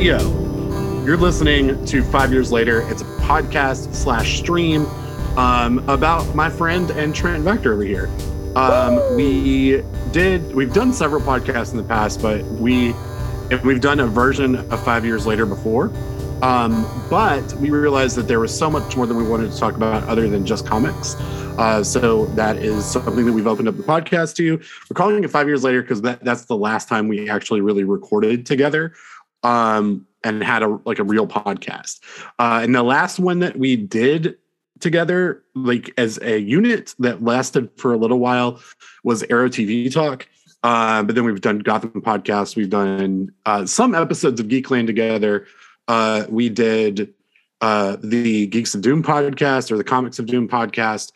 Yo, you're listening to Five Years Later. It's a podcast slash stream um, about my friend and Trent Vector over here. Um, we did, we've done several podcasts in the past, but we, we've done a version of Five Years Later before. Um, but we realized that there was so much more than we wanted to talk about other than just comics. Uh, so that is something that we've opened up the podcast to. We're calling it five years later because that, that's the last time we actually really recorded together um, and had a like a real podcast. Uh, and the last one that we did together, like as a unit that lasted for a little while, was Arrow TV Talk. Uh, but then we've done Gotham podcast. We've done uh, some episodes of Geekland together. Uh, we did uh, the Geeks of Doom podcast or the Comics of Doom podcast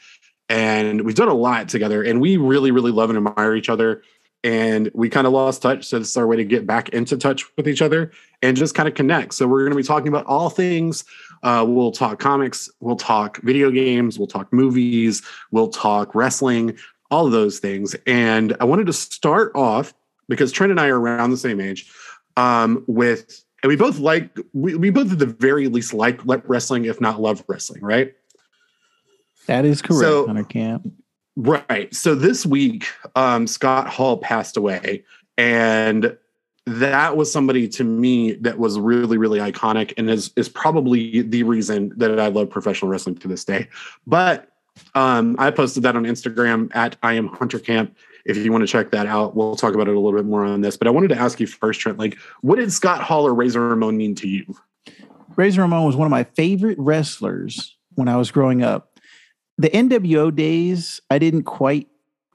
and we've done a lot together and we really really love and admire each other and we kind of lost touch so this is our way to get back into touch with each other and just kind of connect. So we're going to be talking about all things uh, we'll talk comics we'll talk video games we'll talk movies we'll talk wrestling all of those things. And i wanted to start off because trent and i are around the same age um, with and we both like we, we both at the very least like wrestling if not love wrestling right? That is correct, so, Hunter Camp. Right. So this week, um, Scott Hall passed away, and that was somebody to me that was really, really iconic, and is is probably the reason that I love professional wrestling to this day. But um, I posted that on Instagram at I am Hunter Camp. If you want to check that out, we'll talk about it a little bit more on this. But I wanted to ask you first, Trent, like, what did Scott Hall or Razor Ramon mean to you? Razor Ramon was one of my favorite wrestlers when I was growing up the NWO days, I didn't quite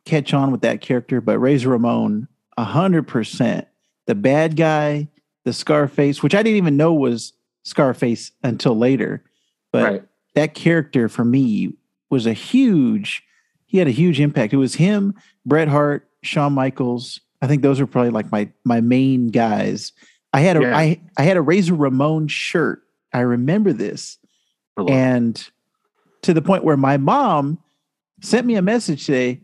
catch on with that character, but Razor Ramon, hundred percent, the bad guy, the Scarface, which I didn't even know was Scarface until later, but right. that character for me was a huge. He had a huge impact. It was him, Bret Hart, Shawn Michaels. I think those are probably like my my main guys. I had a yeah. I, I had a Razor Ramon shirt. I remember this, and to the point where my mom sent me a message today.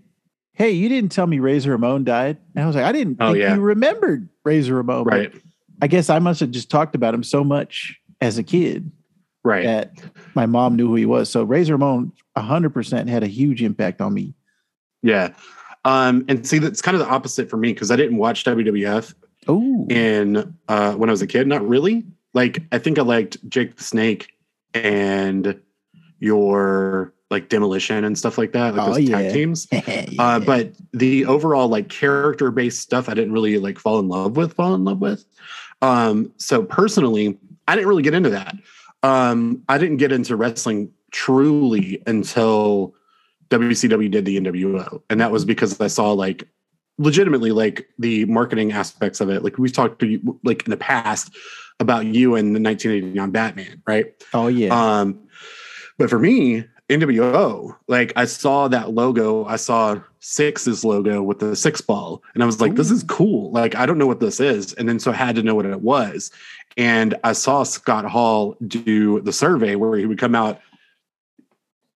Hey, you didn't tell me Razor Ramon died. And I was like, I didn't oh, think yeah. you remembered Razor Ramon. Right. I guess I must have just talked about him so much as a kid. Right. That my mom knew who he was. So Razor Ramon 100% had a huge impact on me. Yeah. Um, and see, that's kind of the opposite for me because I didn't watch WWF Ooh. in uh, when I was a kid. Not really. Like, I think I liked Jake the Snake and your like demolition and stuff like that, like oh, those yeah. tag teams. yeah. uh, but the overall like character based stuff, I didn't really like fall in love with. Fall in love with. Um, so personally, I didn't really get into that. Um, I didn't get into wrestling truly until WCW did the NWO, and that was because I saw like legitimately like the marketing aspects of it. Like we've talked to you like in the past about you and the 1989 Batman, right? Oh yeah. Um, but for me, NWO, like I saw that logo, I saw Syxx's logo with the six ball, and I was like, Ooh. this is cool. Like, I don't know what this is. And then so I had to know what it was. And I saw Scott Hall do the survey where he would come out,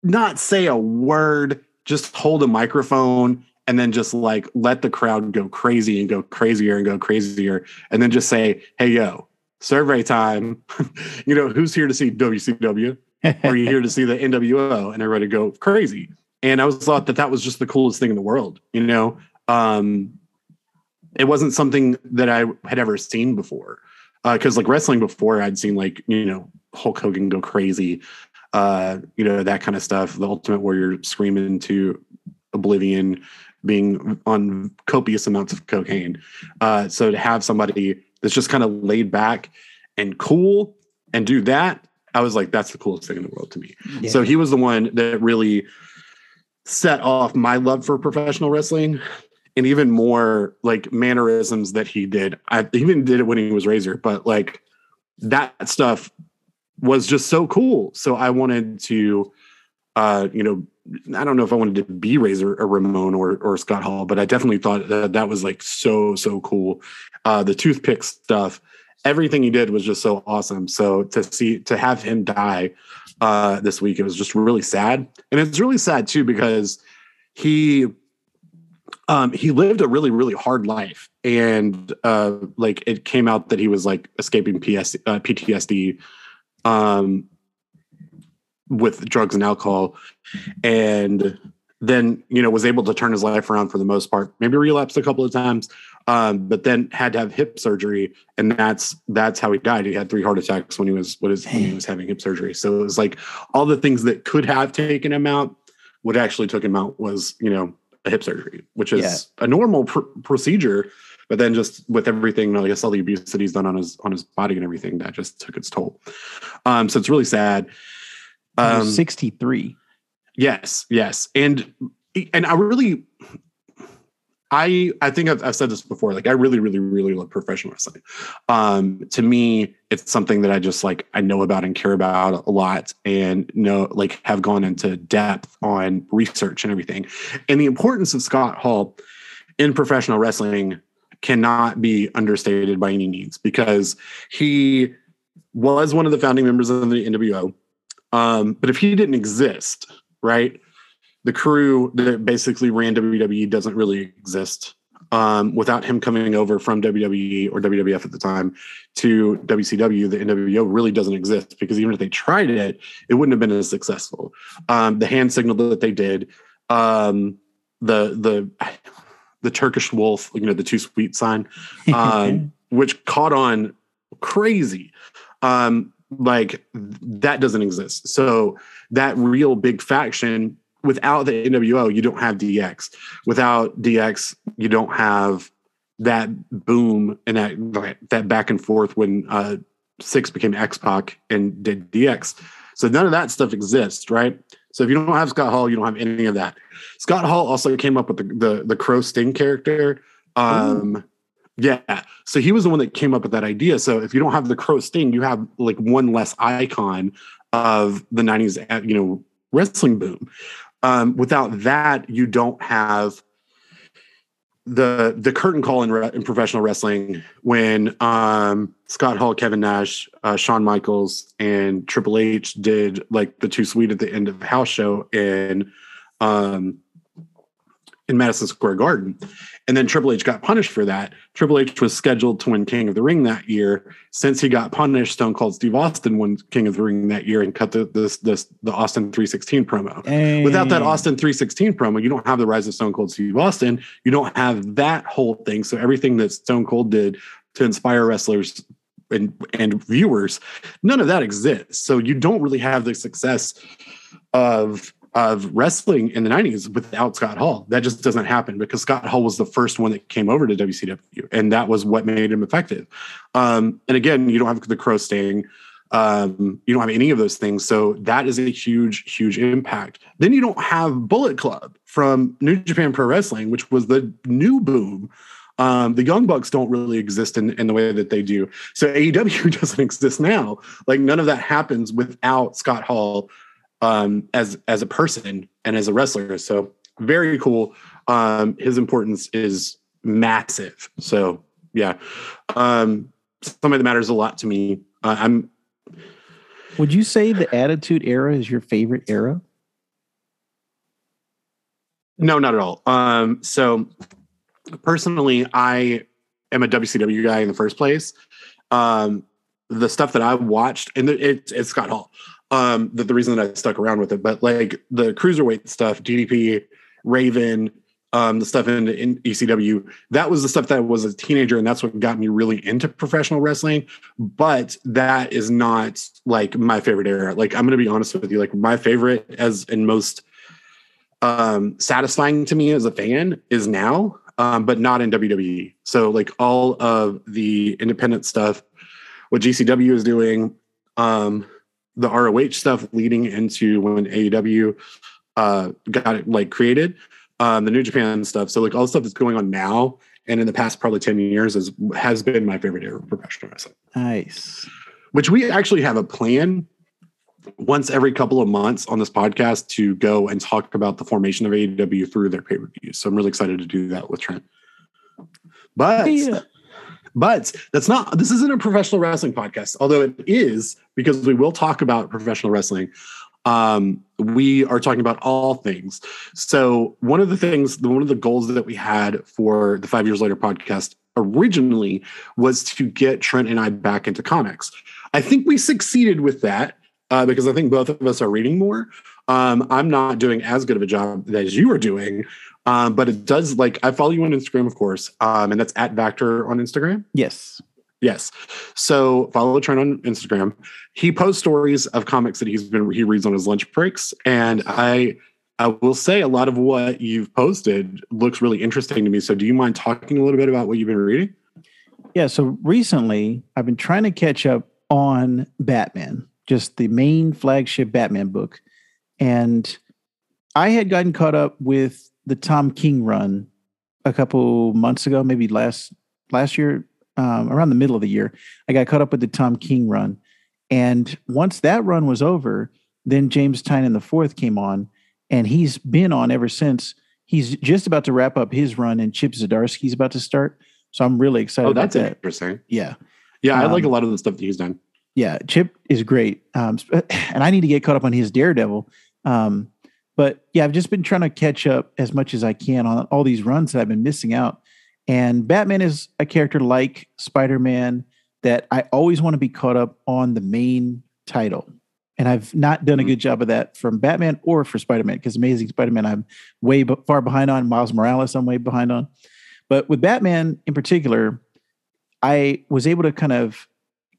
not say a word, just hold a microphone and then just like let the crowd go crazy and go crazier and go crazier. And then just say, hey, yo, survey time. you know, who's here to see WCW? Are you here to see the NWO? And everybody go crazy. And I was thought that that was just the coolest thing in the world. You know, um, it wasn't something that I had ever seen before. Uh, because uh, like wrestling before, I'd seen like you know Hulk Hogan go crazy, uh, you know that kind of stuff. The Ultimate Warrior screaming to oblivion, being on copious amounts of cocaine. Uh, so to have somebody that's just kind of laid back and cool and do that I was like, that's the coolest thing in the world to me. Yeah. So he was the one that really set off my love for professional wrestling and even more like mannerisms that he did. I even did it when he was Razor, but like that stuff was just so cool. So I wanted to, uh, you know, I don't know if I wanted to be Razor or Ramon or or Scott Hall, but I definitely thought that that was like so so cool. Uh, the toothpick stuff everything he did was just so awesome. So to see to have him die uh, this week, it was just really sad, and it's really sad too because he um, he lived a really really hard life, and uh, like it came out that he was like escaping PS, uh, PTSD, um, with drugs and alcohol, and then you know was able to turn his life around for the most part. Maybe relapsed a couple of times, um, but then had to have hip surgery, and that's that's how he died. He had three heart attacks when he was what is when he was having hip surgery. So it was like all the things that could have taken him out. What actually took him out was you know a hip surgery, which is yeah. a normal pr- procedure. But then just with everything, I guess all the abuse that he's done on his on his body and everything, that just took its toll. Um, so it's really sad. Um, 63. Yes, yes. And and I really I I think I've, I've, said this before. Like I really, really, really love professional wrestling. Um, to me, it's something that I just like I know about and care about a lot, and know like have gone into depth on research and everything. And the importance of Scott Hall in professional wrestling cannot be understated by any means because he was one of the founding members of the NWO. Um, but if he didn't exist, right, the crew that basically ran WWE doesn't really exist um, without him coming over from WWE or WWF at the time to WCW. The NWO really doesn't exist because even if they tried it, it wouldn't have been as successful. Um, the hand signal that they did, um, the the the Turkish wolf, you know, the two sweet sign, um, which caught on crazy. Um, like that doesn't exist. So that real big faction without the NWO, you don't have DX. Without DX, you don't have that boom and that that back and forth when uh, Syxx became X Pac and did DX. So none of that stuff exists, right? So if you don't have Scott Hall, you don't have any of that. Scott Hall also came up with the the, the Crow Sting character. Um, yeah, so he was the one that came up with that idea. So if you don't have the Crow Sting, you have like one less icon of the '90s, uh, you know, wrestling boom. Um, without that, you don't have the the curtain call in, re- in professional wrestling when um, Scott Hall, Kevin Nash, uh, Shawn Michaels, and Triple H did like the two sweet at the end of the house show in um, in Madison Square Garden. And then Triple H got punished for that. Triple H was scheduled to win King of the Ring that year. Since he got punished, Stone Cold Steve Austin won King of the Ring that year and cut the this this the Austin 316 promo. Hey. Without that Austin 316 promo, you don't have the rise of Stone Cold Steve Austin. You don't have that whole thing. So everything that Stone Cold did to inspire wrestlers and and viewers, none of that exists. So you don't really have the success of of wrestling in the 90s without Scott Hall. That just doesn't happen because Scott Hall was the first one that came over to WCW, and that was what made him effective. Um, and again, you don't have the crow sting. Um, you don't have any of those things. So that is a huge, huge impact. Then you don't have Bullet Club from New Japan Pro Wrestling, which was the new boom. Um, the Young Bucks don't really exist in, in the way that they do. So AEW doesn't exist now. Like none of that happens without Scott Hall um, as as a person and as a wrestler. So very cool. Um, his importance is massive. So yeah, um, somebody that matters a lot to me. Uh, I'm. Would you say the Attitude Era is your favorite era? No, not at all. Um, so personally, I am a WCW guy in the first place. Um, the stuff that I've watched, and it, it's Scott Hall um that the reason that I stuck around with it. But like the cruiserweight stuff, DDP, Raven, um, the stuff in, in ECW, that was the stuff that was a teenager, and that's what got me really into professional wrestling. But that is not like my favorite era. Like I'm gonna be honest with you, like my favorite as and most um satisfying to me as a fan is now, um, but not in WWE. So like all of the independent stuff, what GCW is doing, um, the ROH stuff leading into when AEW uh, got it like created, um, the New Japan stuff. So like all the stuff that's going on now and in the past probably 10 years is, has been my favorite era of professional wrestling. Nice. Which we actually have a plan once every couple of months on this podcast to go and talk about the formation of AEW through their pay-per-views. So I'm really excited to do that with Trent. But yeah. But that's not, this isn't a professional wrestling podcast, although it is because we will talk about professional wrestling. um, we are talking about all things. So one of the things, one of the goals that we had for the Five Years Later podcast originally was to get Trent and I back into comics. I think we succeeded with that uh, because I think both of us are reading more. Um, I'm not doing as good of a job as you are doing, um, but it does like I follow you on Instagram, of course, um, and that's at Vactor on Instagram. Yes. Yes. So follow Trent on Instagram. He posts stories of comics that he's been he reads on his lunch breaks, and I I will say a lot of what you've posted looks really interesting to me. So do you mind talking a little bit about what you've been reading? Yeah. So recently, I've been trying to catch up on Batman, just the main flagship Batman book, and I had gotten caught up with the Tom King run a couple months ago, maybe last last year, um, around the middle of the year. I got caught up with the Tom King run, and once that run was over, then James Tynion the fourth came on, and he's been on ever since. He's just about to wrap up his run, and Chip Zdarsky's about to start. So I'm really excited. Oh, that's about that. interesting. Yeah, Yeah, I like a Um, lot of the stuff that he's done. yeah. Chip is great, um, and I need to get caught up on his Daredevil. Um, but yeah, I've just been trying to catch up as much as I can on all these runs that I've been missing out. And Batman is a character like Spider Man that I always want to be caught up on the main title. And I've not done a Mhm. good job of that from Batman or for Spider Man because Amazing Spider Man, I'm way b- far behind on. Miles Morales, I'm way behind on. But with Batman in particular, I was able to kind of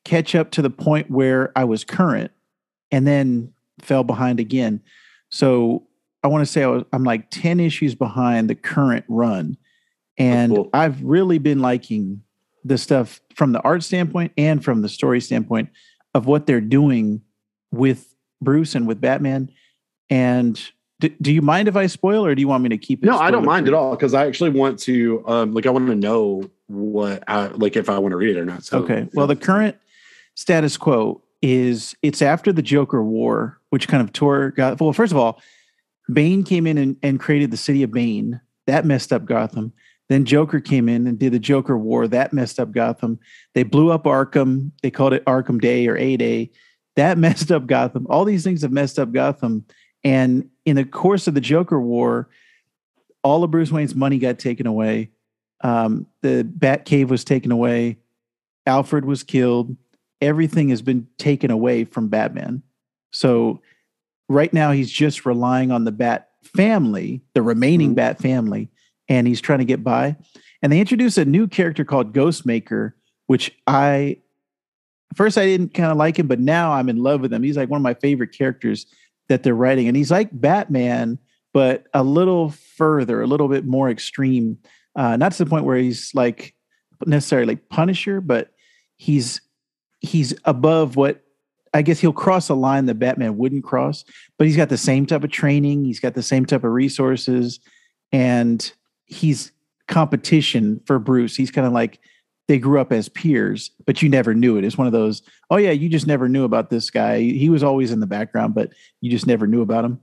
catch up to the point where I was current and then fell behind again. So I want to say I was, I'm like 10 issues behind the current run. And cool. I've really been liking the stuff from the art standpoint and from the story standpoint of what they're doing with Bruce and with Batman. And do, do you mind if I spoil or do you want me to keep it? No, I don't mind at all because I actually want to um like I want to know what I like if I want to read it or not. So okay. Well, the current status quo is it's after the Joker War, which kind of tore got well, first of all, Bane came in and, and created the city of Bane. That messed up Gotham. Then Joker came in and did the Joker War. That messed up Gotham. They blew up Arkham. They called it Arkham Day or A Day. That messed up Gotham. All these things have messed up Gotham. And in the course of the Joker War, all of Bruce Wayne's money got taken away. Um, the Bat Cave was taken away. Alfred was killed. Everything has been taken away from Batman. So right now he's just relying on the Bat family, the remaining Mhm. Bat family, and he's trying to get by. And they introduce a new character called Ghostmaker, which I first I didn't kind of like him, but now I'm in love with him. He's like one of my favorite characters that they're writing, and he's like Batman, but a little further, a little bit more extreme. Uh, not to the point where he's like necessarily like Punisher, but he's he's above what I guess he'll cross a line that Batman wouldn't cross. But he's got the same type of training, he's got the same type of resources, and he's competition for Bruce. He's kind of like they grew up as peers, but you never knew it. It's one of those, oh yeah, you just never knew about this guy. He was always in the background, but you just never knew about him.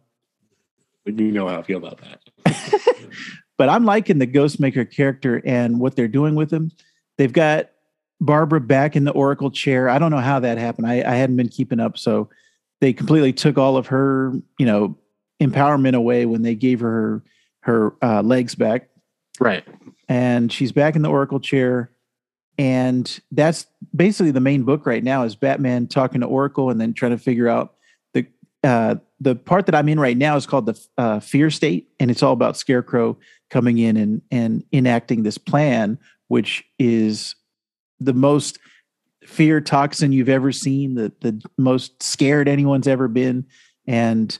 you know how I feel about that. but I'm liking the Ghostmaker character and what they're doing with him. They've got Barbara back in the Oracle chair. I don't know how that happened. I, I hadn't been keeping up, so they completely took all of her, you know, empowerment away when they gave her her uh, legs back, Right. and she's back in the Oracle chair. And that's basically the main book right now is Batman talking to Oracle and then trying to figure out the uh, the part that I'm in right now is called the uh, Fear State, and it's all about Scarecrow coming in and and enacting this plan, which is the most fear toxin you've ever seen, the the most scared anyone's ever been, and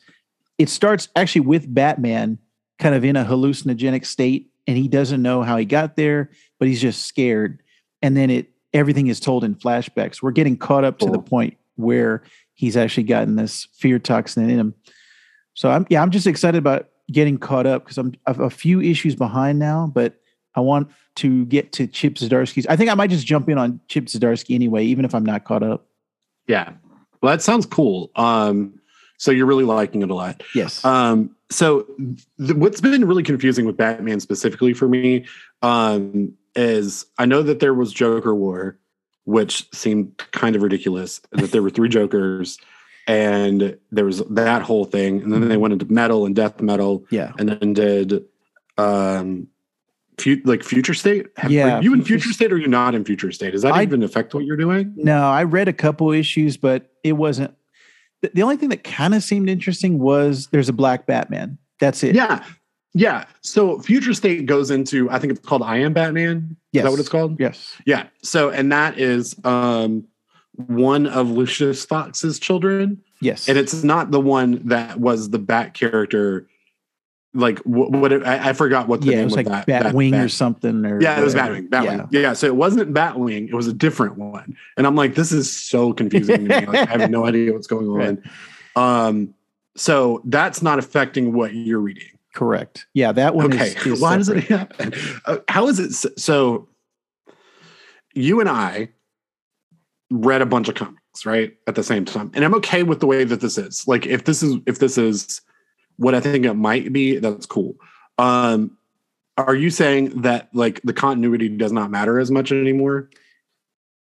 it starts actually with Batman kind of in a hallucinogenic state, and he doesn't know how he got there, but he's just scared, and then it everything is told in flashbacks. We're getting caught up to the point where he's actually gotten this fear toxin in him. So I'm yeah, I'm just excited about getting caught up because I'm, I'm a few issues behind now, but I want to get to Chip Zdarsky's. I think I might just jump in on Chip Zdarsky anyway, even if I'm not caught up. Yeah. Well, that sounds cool. Um, so you're really liking it a lot. Yes. Um, so th- what's been really confusing with Batman specifically for me um, is I know that there was Joker War, which seemed kind of ridiculous, that there were three Jokers, and there was that whole thing, and then they went into metal and death metal, Yeah. and then did um, like future state. Have- Yeah, are you in Future state or are you not in future state? Does that I- even affect what you're doing? No, I read a couple issues, but it wasn't. The, the only thing that kind of seemed interesting was there's a black Batman. That's it. Yeah. Yeah. So future state goes into I think it's called I am Batman. Yes. Is that what it's called? Yes. Yeah. So and that is um one of Lucius Fox's children. Yes. And it's not the one that was the bat character. Like what, what it, I, I forgot what the yeah, name it was like that, Batwing that or something. Or Yeah, it was whatever. Batwing. Batwing. Yeah. So it wasn't Batwing. It was a different one. And I'm like, this is so confusing to me. Like, I have no idea what's going on. Um, so that's not affecting what you're reading. Correct. Yeah, that one Okay. is. is Why does it happen? Uh, how is it? s- So you and I read a bunch of comics, right? At the same time. And I'm okay with the way that this is. Like if this is if this is what I think it might be, that's cool. Um are you saying that like the continuity does not matter as much anymore?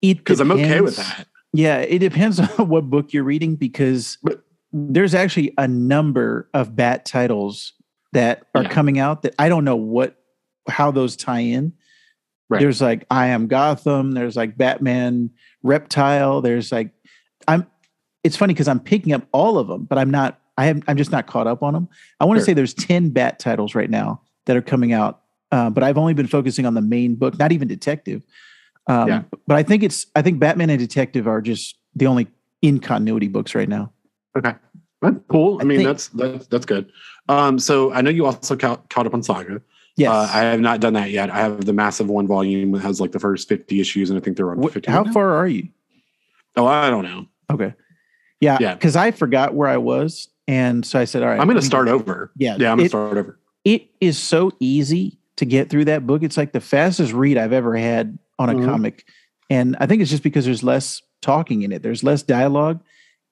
It Because I'm okay with that. Yeah, it depends on what book you're reading because But- there's actually a number of bat titles that are Yeah. coming out that I don't know what how those tie in. Right. There's like I am Gotham, there's like Batman Reptile, there's like I'm it's funny because I'm picking up all of them, but I'm not I have I'm just not caught up on them. I want to Sure. say there's 10 bat titles right now that are coming out. Uh, but I've only been focusing on the main book, not even detective. Um, Yeah. But I think it's I think Batman and Detective are just the only in continuity books right now. Okay. That's cool. I, I mean, think- that's that's that's good. Um, so I know you also caught, caught up on Saga. Yes. Uh, I have not done that yet. I have the massive one volume that has like the first 50 issues, and I think they're on 50. how far are you? Oh, I don't know. Okay. Yeah. Yeah. Because I forgot where I was. And so I said, all right. I'm going to start over. Yeah. Yeah, I'm going to start over. it is so easy to get through that book. It's like the fastest read I've ever had on a Mhm. comic. And I think it's just because there's less talking in it, there's less dialogue.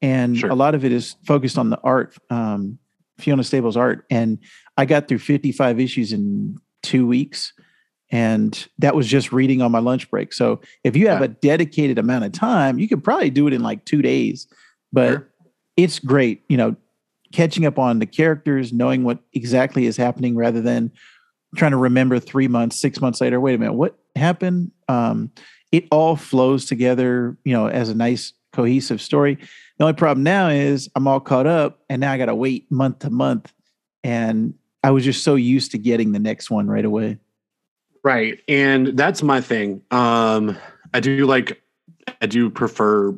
And Sure. a lot of it is focused on the art, um, Fiona Staples' art. And I got through 55 issues in two weeks. And that was just reading on my lunch break. So if you have Yeah. a dedicated amount of time, you could probably do it in like two days. But Sure. it's great, you know, catching up on the characters, knowing what exactly is happening rather than trying to remember three months, six months later. Wait a minute, what happened? Um, it all flows together, you know, as a nice cohesive story. The only problem now is I'm all caught up and now I got to wait month to month. And I was just so used to getting the next one right away. Right. And that's my thing. Um, I do like, I do prefer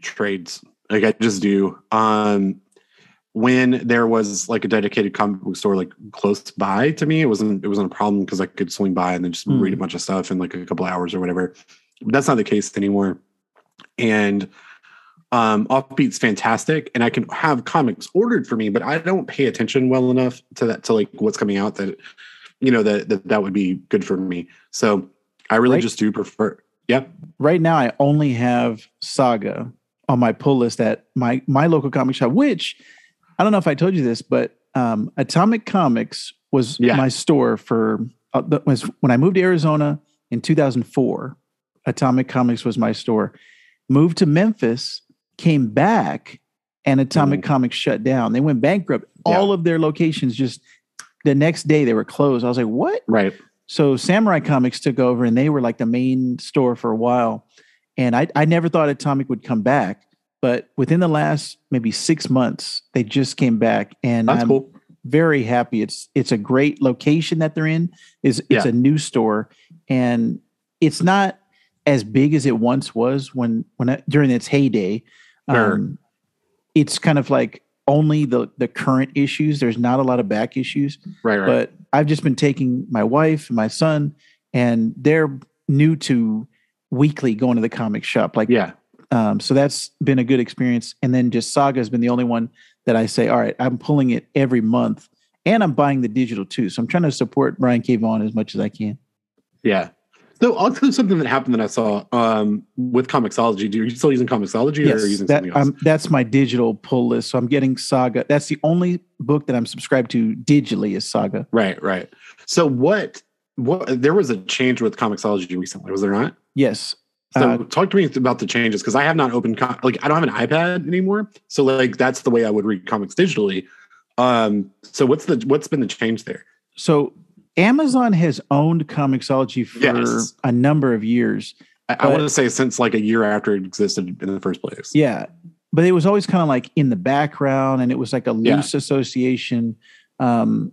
trades. Like I just do. Um, when there was like a dedicated comic book store like close by to me, it wasn't it wasn't a problem because I could swing by and then just Hmm. read a bunch of stuff in like a couple hours or whatever. But that's not the case anymore. And um offbeat's fantastic and i can have comics ordered for me but i don't pay attention well enough to that to like what's coming out that you know that that, that would be good for me so i really Right. just do prefer yeah right now I only have Saga on my pull list at my my local comic shop, which I don't know if I told you this, but um, Atomic Comics was Yeah. my store for uh, was when I moved to Arizona in 2004. Atomic Comics was my store. Moved to Memphis, came back, and Atomic Comics shut down. They went bankrupt. Yeah. All of their locations just the next day they were closed. I was like, what? right So Samurai Comics took over and they were like the main store for a while. And I, I never thought Atomic would come back, but within the last maybe six months, they just came back. And that's I'm cool very happy. It's it's a great location that they're in. Is it's Yeah. a new store and it's not as big as it once was when when I, during its heyday. Sure. Um, it's kind of like only the the current issues. There's not a lot of back issues right right but I've just been taking my wife and my son, and they're new to weekly going to the comic shop. Like, yeah um, so that's been a good experience. And then just Saga has been the only one that I say, all right, I'm pulling it every month, and I'm buying the digital too. So I'm trying to support Brian K. Vaughan as much as I can. yeah so also something that happened that i saw um with Comixology do you still using Comixology or are you using that, something else um, that's my digital pull list. So I'm getting Saga. That's the only book that I'm subscribed to digitally is Saga. right right so what what there was a change with Comixology recently was there not Yes. So Uh, talk to me about the changes because I have not opened com- like I don't have an iPad anymore. So like that's the way I would read comics digitally. Um, so what's the what's been the change there? So Amazon has owned Comixology for Yes. a number of years. I, I want to say since like a year after it existed in the first place. Yeah. But it was always kind of like in the background and it was like a Yeah. loose association. Um,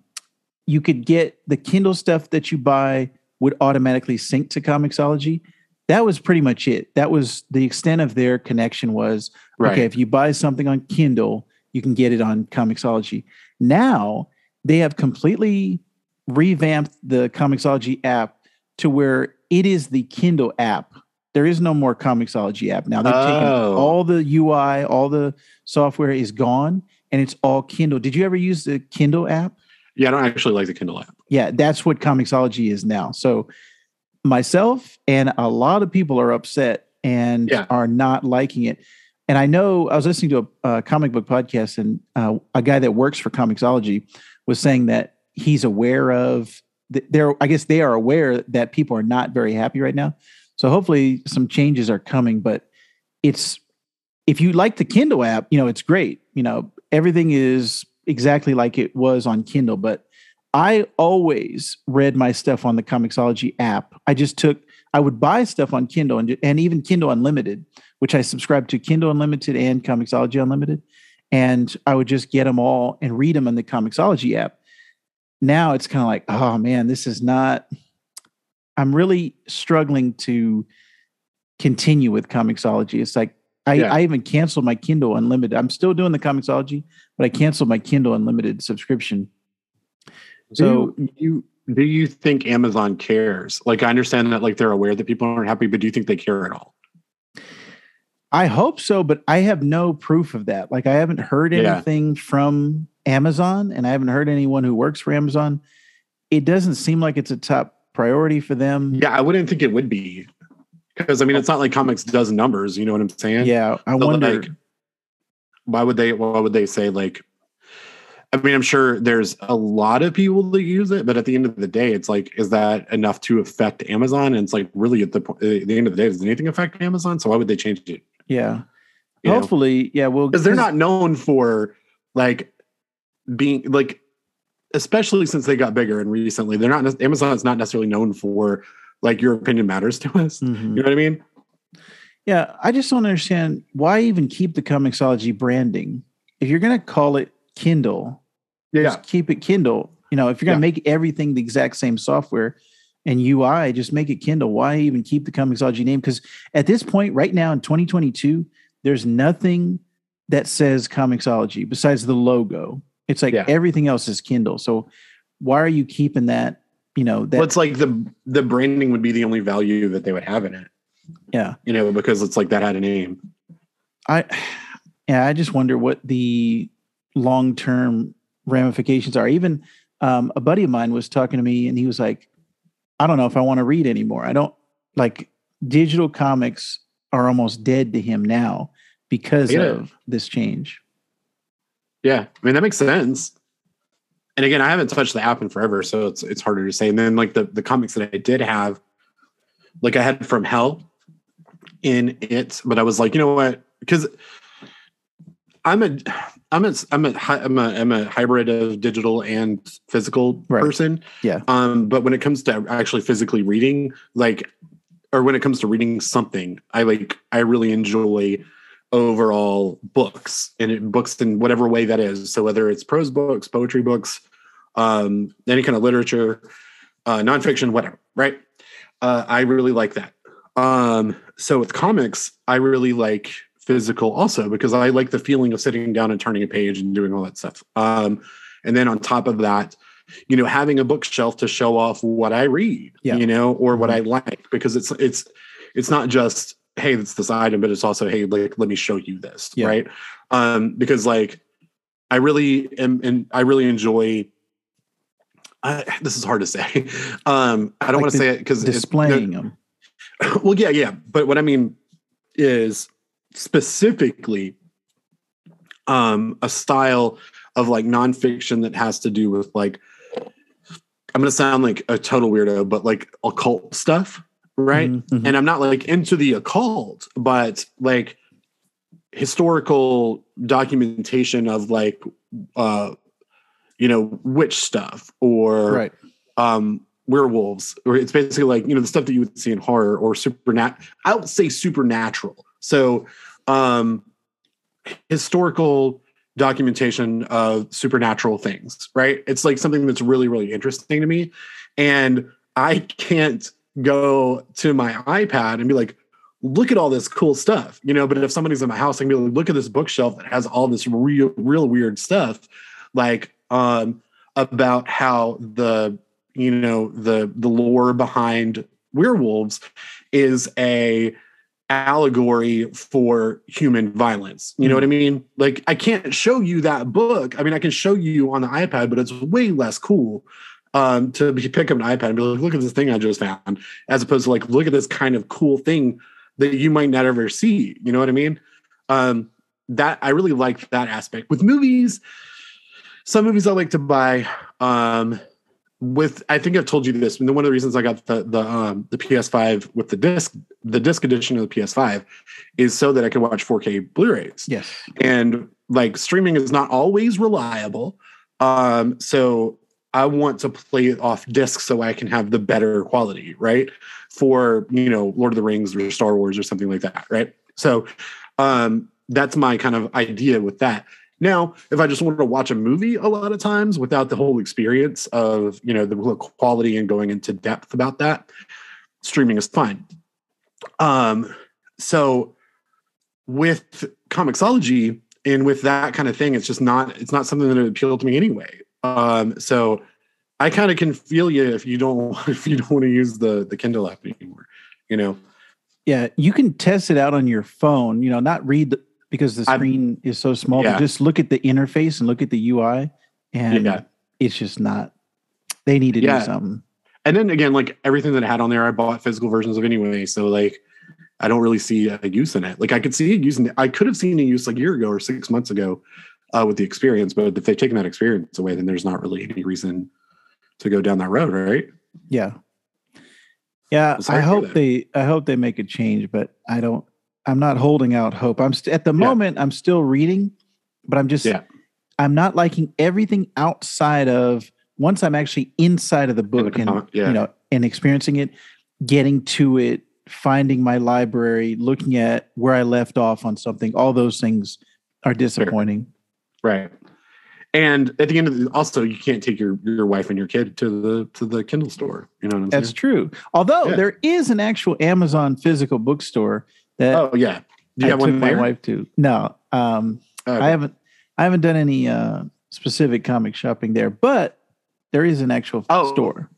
you could get the Kindle stuff that you buy would automatically sync to Comixology. That was pretty much it. That was the extent of their connection was Right. okay, if you buy something on Kindle, you can get it on Comixology. Now they have completely revamped the Comixology app to where it is the Kindle app. There is no more Comixology app now. They've taken Oh. all the UI, all the software is gone, and it's all Kindle. Did you ever use the Kindle app? Yeah, I don't actually like the Kindle app. Yeah, that's what Comixology is now. So myself and a lot of people are upset and Yeah. are not liking it. And I know I was listening to a, a comic book podcast, and uh, a guy that works for Comixology was saying that he's aware of. th- They're, I guess, they are aware that people are not very happy right now. So hopefully, some changes are coming. But it's if you like the Kindle app, you know, it's great. You know, everything is exactly like it was on Kindle. But I always read my stuff on the Comixology app. I just took, I would buy stuff on Kindle and, and even Kindle Unlimited, which I subscribe to Kindle Unlimited and Comixology Unlimited. And I would just get them all and read them in the Comixology app. Now it's kind of like, oh man, this is not, I'm really struggling to continue with Comixology. It's like, I, Yeah. I even canceled my Kindle Unlimited. I'm still doing the Comixology, but I canceled my Kindle Unlimited subscription. So do you do you think Amazon cares? Like I understand that like they're aware that people aren't happy, but do you think they care at all? I hope so, but I have no proof of that. Like I haven't heard Yeah. anything from Amazon and I haven't heard anyone who works for Amazon. It doesn't seem like it's a top priority for them. Yeah, I wouldn't think it would be. Because I mean it's not like comics does numbers, you know what I'm saying? Yeah, I So, wonder. like, why would they why would they say like I mean, I'm sure there's a lot of people that use it, but at the end of the day, it's like, is that enough to affect Amazon? And it's like, really, at the, po- at the end of the day, does anything affect Amazon? So why would they change it? yeah. You know? Hopefully, yeah, well because they're not known for like being like especially since they got bigger and recently they're not amazon's not necessarily known for like your opinion matters to us Mhm. you know what i mean Yeah, I just don't understand why even keep the Comixology branding. If you're going to call it Kindle, yeah just keep it Kindle. You know, if you're going to make everything the exact same software and UI, just make it Kindle. Why even keep the Comixology name? Because at this point, right now in 2022, there's nothing that says Comixology besides the logo. It's like Yeah. everything else is Kindle. So why are you keeping that? You know that well, it's like the the branding would be the only value that they would have in it yeah. you know because it's like that had a name I yeah, I just wonder what the long term ramifications are. Even um, a buddy of mine was talking to me, and he was like, "I don't know if I want to read anymore. I don't like digital comics are almost dead to him now because Yeah. of this change." yeah i mean that makes sense and again i haven't touched the app in forever so it's it's harder to say and then like the the comics that i did have like i had from hell in it but i was like you know what because i'm a i'm a i'm a i'm a i'm a hybrid of digital and physical Right. person Yeah. um but when it comes to actually physically reading like or when it comes to reading something i like i really enjoy overall books and it, books in whatever way that is so whether it's prose books poetry books um any kind of literature uh nonfiction whatever right uh i really like that um so with comics i really like physical also because i like the feeling of sitting down and turning a page and doing all that stuff um and then on top of that you know having a bookshelf to show off what i read Yeah. you know or what i like because it's it's it's not just hey it's this item but it's also hey like let me show you this Yeah. right um because like i really am and i really enjoy I, this is hard to say um i don't Like want to say it because Displaying them. well yeah yeah but what i mean is specifically um a style of like nonfiction that has to do with like i'm gonna sound like a total weirdo but like occult stuff right? Mhm, mhm. And I'm not like into the occult, but like historical documentation of like uh you know witch stuff or right. um werewolves or it's basically like you know the stuff that you would see in horror or supernat i would say supernatural so um historical documentation of supernatural things right? It's like something that's really really interesting to me. And i can't go to my ipad and be like look at all this cool stuff you know? But if somebody's in my house i can be like look at this bookshelf that has all this real real weird stuff like um about how the you know the the lore behind werewolves is a allegory for human violence. You know what i mean? Like i can't show you that book. I mean i can show you on the ipad but it's way less cool um to be, pick up an ipad and be like look at this thing i just found as opposed to like look at this kind of cool thing that you might not ever see. You know what i mean? Um that i really like that aspect. With movies some movies i like to buy um with I think I've told you this. And one of the reasons I got the the um the PS5 with the disc the disc edition of the PS5 is so that I can watch 4K Blu-rays. Yes. And like streaming is not always reliable. Um so I want to play it off disc so I can have the better quality, right? For, you know, Lord of the Rings or Star Wars or something like that, right? So um that's my kind of idea with that. Now, if I just wanted to watch a movie a lot of times without the whole experience of, you know, the quality and going into depth about that, streaming is fine. Um, so with Comixology and with that kind of thing, it's just not it's not something that would appeal to me anyway. Um, so I kind of can feel you if you don't if you don't want to use the the Kindle app anymore, you know. Yeah, you can test it out on your phone. You know, not read the, because the I'm- screen is so small. Yeah. Just look at the interface and look at the UI, and Yeah. it's just not. They need to Yeah. do something. and then again, like everything that I had on there, I bought physical versions of anyway. So like, I don't really see a use in it. Like I could see it using. I could have seen a use like a year ago or six months ago uh, with the experience, but if they've taken that experience away, then there's not really any reason to go down that road, right? Yeah, yeah. I'm I hope they. I hope they make a change, but I don't. I'm not holding out hope. I'm st- at the Yeah. moment. I'm still reading, but I'm just. Yeah. I'm not liking everything outside of once I'm actually inside of the book and con- yeah. you know and experiencing it, getting to it, finding my library, looking at where I left off on something. All those things are disappointing. Right. And at the end of the, also, you can't take your your wife and your kid to the to the Kindle store. You know what I'm That's saying? true. Although Yeah. there is an actual Amazon physical bookstore Oh yeah. Do you I have took one my wife to. No, um, Okay. I haven't. I haven't done any uh, specific comic shopping there, but there is an actual Oh. store.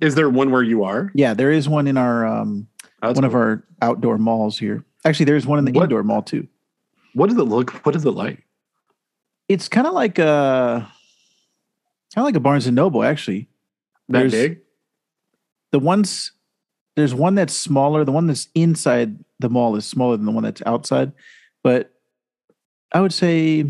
Is there one where you are? Yeah, there is one in our um, That's one of our outdoor malls here. Actually, there's one in the What- indoor mall too. What does it look? What is it like? It's kind of like a kind of like a Barnes and Noble. Actually, That There's- big? the ones there's one that's smaller. The one that's inside the mall is smaller than the one that's outside. But I would say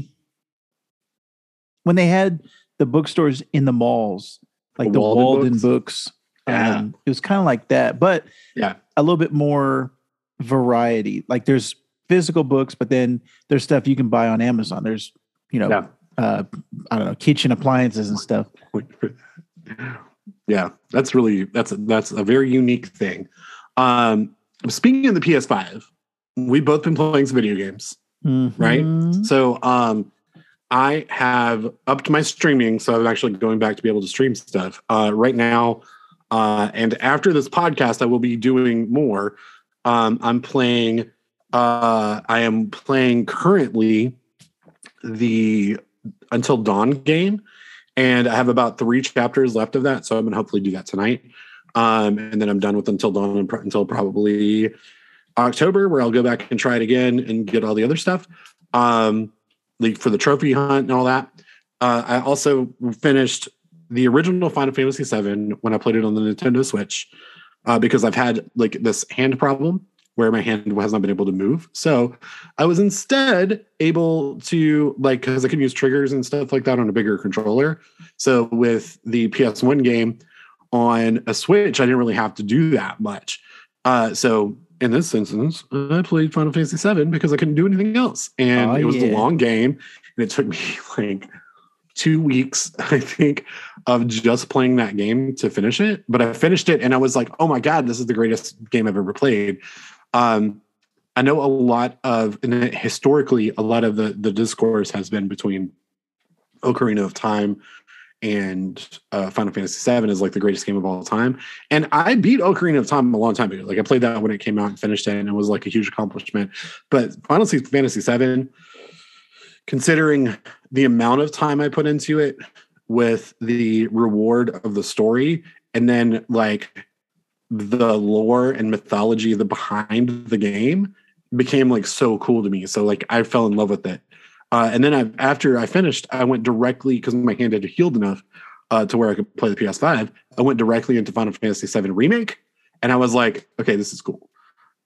when they had the bookstores in the malls, like the Walden Walden, books? books, Yeah. um, it was kind of like that, but Yeah. a little bit more variety. Like there's physical books, but then there's stuff you can buy on Amazon. There's you know, Yeah. uh, I don't know, kitchen appliances and stuff. yeah, that's really that's a, that's a very unique thing. Um, speaking of the PS5, we've both been playing some video games. Right? Mhm. So um I have upped my streaming, so I'm actually going back to be able to stream stuff. Uh right now, uh and after this podcast, I will be doing more. Um I'm playing uh I am playing currently the Until Dawn game, and I have about three chapters left of that, so I'm gonna hopefully do that tonight. Um, and then I'm done with Until Dawn until probably October, where I'll go back and try it again and get all the other stuff. Um, like for the trophy hunt and all that. Uh, I also finished the original Final Fantasy VII when I played it on the Nintendo Switch uh, because I've had like this hand problem where my hand has not been able to move. So I was instead able to like because I can use triggers and stuff like that on a bigger controller. So with the PS1 game on a Switch, I didn't really have to do that much. Uh, so in this instance, I played Final Fantasy VII because I couldn't do anything else, and Oh, it was a long game, and it took me like two weeks, I think, of just playing that game to finish it. But I finished it, and I was like, "Oh my god, this is the greatest game I've ever played." Um, I know a lot of, and historically, a lot of the the discourse has been between Ocarina of Time and uh, Final Fantasy VII is like the greatest game of all time. And I beat Ocarina of Time a long time ago. Like I played that when it came out and finished it, and it was like a huge accomplishment. But Final Fantasy VII, considering the amount of time I put into it, with the reward of the story, and then like the lore and mythology the behind the game became like so cool to me. So like I fell in love with it. Uh, and then I, after I finished, I went directly because my hand had healed enough uh, to where I could play the PS5. I went directly into Final Fantasy VII Remake, and I was like, okay, this is cool,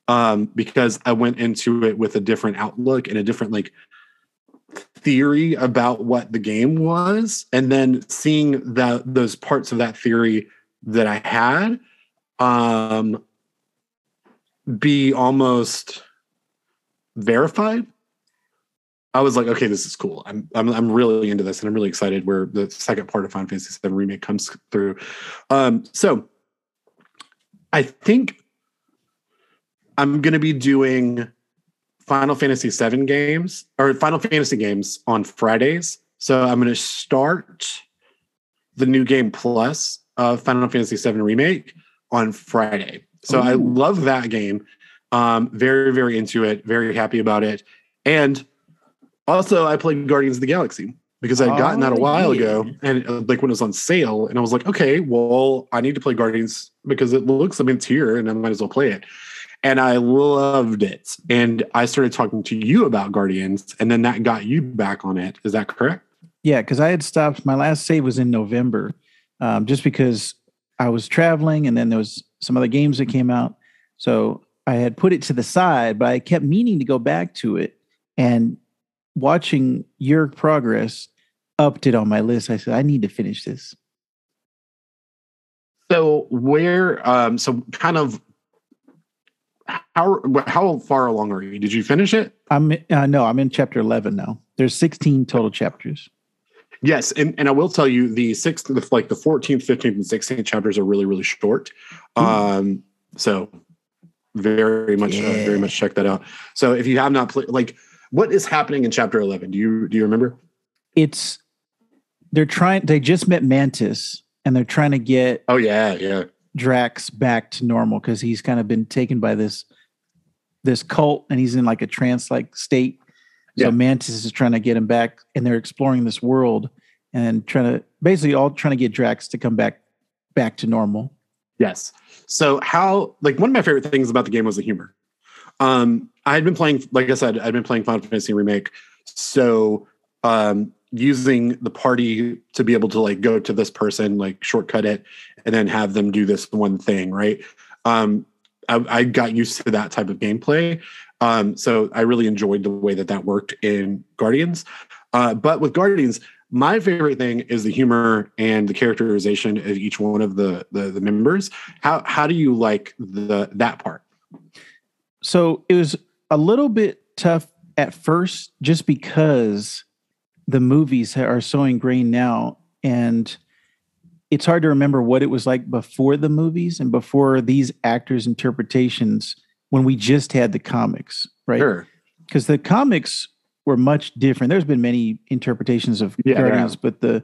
um, because I went into it with a different outlook and a different like theory about what the game was, and then seeing that those parts of that theory that I had um, be almost verified I was like, okay, this is cool. I'm, I'm I'm really into this, and I'm really excited where the second part of Final Fantasy VII remake comes through. Um, so I think I'm going to be doing Final Fantasy VII games or Final Fantasy games on Fridays. So I'm going to start the new game plus uh, Final Fantasy VII remake on Friday. So I love that game. Um, very very into it. Very happy about it, and also, I played Guardians of the Galaxy because I had gotten that a Oh, while ago, and uh, like when it was on sale, and I was like, okay, well, I need to play Guardians because it looks, I mean, it's here, and I might as well play it. And I loved it, and I started talking to you about Guardians, and then that got you back on it. Is that correct? Yeah, because I had stopped. My last save was in November, um, just because I was traveling, and then there was some other games that came out. So I had put it to the side, but I kept meaning to go back to it. And watching your progress upped it on my list. I said, I need to finish this. So where, um, so kind of, how how far along are you? Did you finish it? I'm uh, no, I'm in chapter 11 now. There's 16 total chapters. Yes, and, and I will tell you the sixth, the, like the 14th, 15th, and 16th chapters are really, really short. Um, so very much, uh, very much check that out. So if you have not played, like, what is happening in chapter 11? Do you do you remember? It's they're trying. They just met Mantis, and they're trying to get Oh yeah, yeah, Drax back to normal because he's kind of been taken by this this cult and he's in like a trance like state. So Yeah. Mantis is trying to get him back and they're exploring this world and trying to basically all trying to get Drax to come back back to normal. yes. So how like one of my favorite things about the game was the humor. Um, I had been playing, like I said, I'd been playing Final Fantasy Remake. So um using the party to be able to like go to this person, like shortcut it, and then have them do this one thing, right? Um, I, I got used to that type of gameplay. Um, so I really enjoyed the way that that worked in Guardians. Uh, but with Guardians, my favorite thing is the humor and the characterization of each one of the the, the members. How how do you like the that part? So it was a little bit tough at first just because the movies are so ingrained now and it's hard to remember what it was like before the movies and before these actors interpretations when we just had the comics right Sure. because the comics were much different there's been many interpretations of Yeah, guardians but the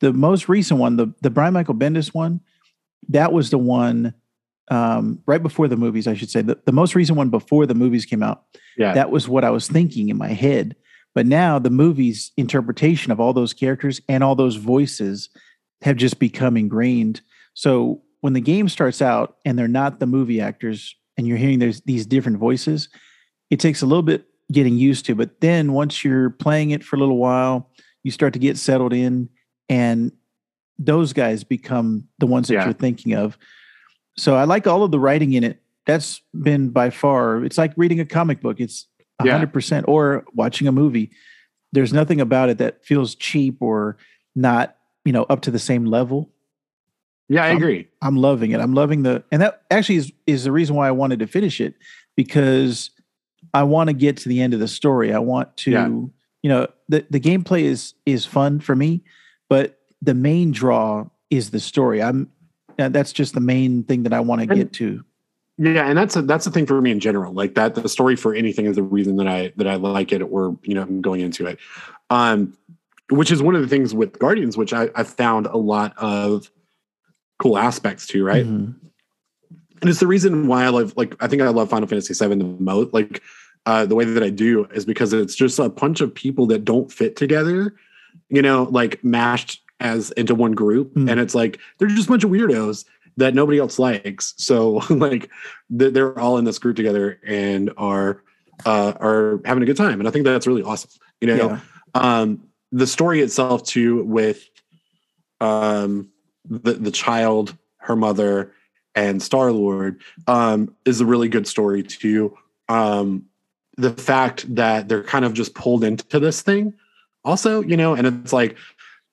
the most recent one the the brian michael bendis one that was the one um, right before the movies i should say the, the most recent one before the movies came out Yeah. that was what I was thinking in my head. But now the movie's interpretation of all those characters and all those voices have just become ingrained. So when the game starts out and they're not the movie actors and you're hearing there's these different voices, it takes a little bit getting used to. But then once you're playing it for a little while, you start to get settled in and those guys become the ones that Yeah. you're thinking of. So I like all of the writing in it. That's been by far, it's like reading a comic book. It's 100% or watching a movie. There's nothing about it that feels cheap or not, you know, up to the same level. Yeah, I agree. I'm loving it. I'm loving the, and that actually is is the reason why I wanted to finish it because I want to get to the end of the story. I want to, Yeah. you know, the the gameplay is is fun for me, but the main draw is the story. I'm uh, that's just the main thing that I want to get to. Yeah, and that's a, that's the thing for me in general. Like that, the story for anything is the reason that I that I like it, or you know, I'm going into it. Um, which is one of the things with Guardians, which I, I found a lot of cool aspects to. Right, Mhm. and it's the reason why I love like I think I love Final Fantasy VII the most. Like uh, the way that I do is because it's just a bunch of people that don't fit together, you know, like mashed as into one group, Mm. and it's like they're just a bunch of weirdos that nobody else likes. So like they're, they're all in this group together and are uh, are having a good time, and I think that's really awesome. You know, Yeah. um, the story itself too with um, the the child, her mother, and Star Lord um, is a really good story too. Um, the fact that they're kind of just pulled into this thing, also, you know, and it's like,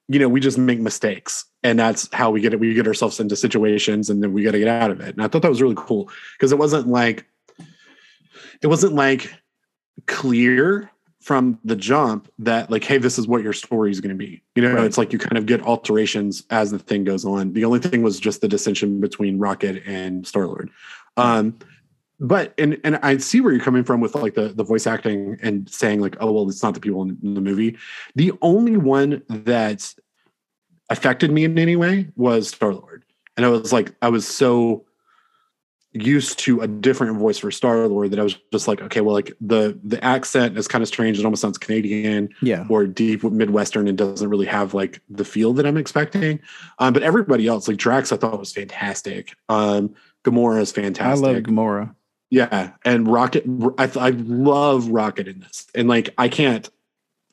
you know, we just make mistakes, and that's how we get it. We get ourselves into situations, and then we got to get out of it. And I thought that was really cool because it wasn't like it wasn't like clear from the jump that like hey this is what your story is going to be. You know Right. it's like you kind of get alterations as the thing goes on. The only thing was just the dissension between rocket and star lord um but and and i see where you're coming from with like the the voice acting and saying like oh well it's not the people in, in the movie. The only one that affected me in any way was star lord and i was like i was so used to a different voice for Star Lord that I was just like, okay, well, like the the accent is kind of strange. It almost sounds Canadian Yeah. or deep Midwestern and doesn't really have like the feel that I'm expecting. Um, but everybody else, like Drax, I thought was fantastic. Um, Gamora is fantastic. I love Gamora. Yeah, and Rocket, I I love Rocket in this, and like I can't,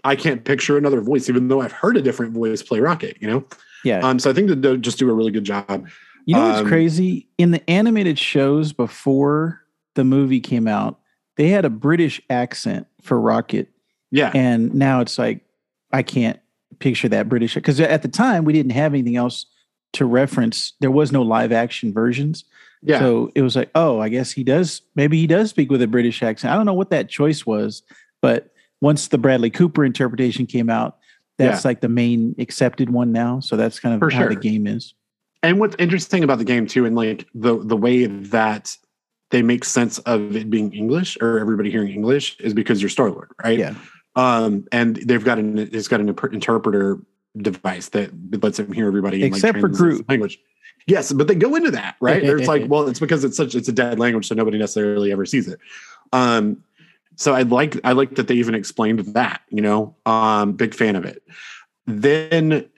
I can't picture another voice, even though I've heard a different voice play Rocket. You know, Yeah. um, so I think that they just do a really good job. You know what's Um, crazy? In the animated shows before the movie came out, they had a British accent for Rocket. Yeah, And now it's like, I can't picture that British because at the time we didn't have anything else to reference. There was no live action versions. yeah. So it was like, oh, I guess he does. Maybe he does speak with a British accent. I don't know what that choice was, but once the Bradley Cooper interpretation came out, that's like the main accepted one now. So that's kind of For how the game is. And what's interesting about the game too, and like the the way that they make sense of it being English or everybody hearing English is because you're Star Lord, right? Yeah. Um, and they've got an it's got an interpreter device that lets them hear everybody. and, like, Except for Groot. language. Yes, but they go into that, right? It's like, well, it's because it's such it's a dead language, so nobody necessarily ever sees it. Um, so I like I like that they even explained that. You know, um, big fan of it. Then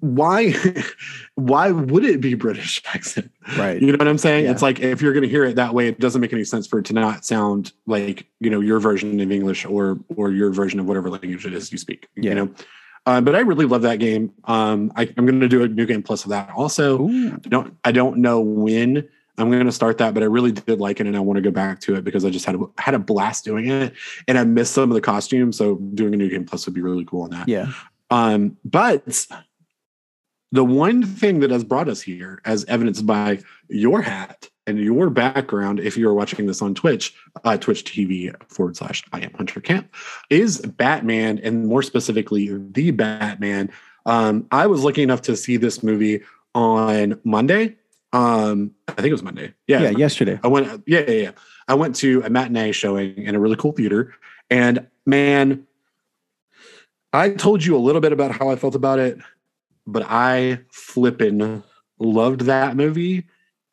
why why would it be British accent? Right. You know what I'm saying? Yeah. It's like if you're going to hear it that way, it doesn't make any sense for it to not sound like you know your version of English or or your version of whatever language it is you speak. Yeah. You know, uh, but I really love that game. Um, I, I'm going to do a new game plus of that also. Ooh. I don't I don't know when I'm going to start that, but I really did like it and I want to go back to it because I just had a, had a blast doing it and I missed some of the costumes. So doing a new game plus would be really cool on that. Yeah. Um, but the one thing that has brought us here, as evidenced by your hat and your background, if you're watching this on Twitch, uh, Twitch TV forward slash I am Hunter Camp, is Batman, and more specifically, the Batman. Um, I was lucky enough to see this movie on Monday. Um, I think it was Monday. Yeah, Yeah. Yesterday. I went, yeah, yeah, yeah. I went to a matinee showing in a really cool theater, and man, I told you a little bit about how I felt about it, but I flippin' loved that movie,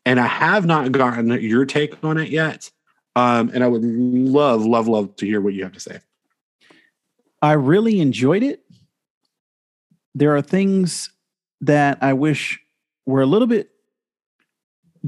and I have not gotten your take on it yet. Um, and I would love, love, love to hear what you have to say. I really enjoyed it. There are things that I wish were a little bit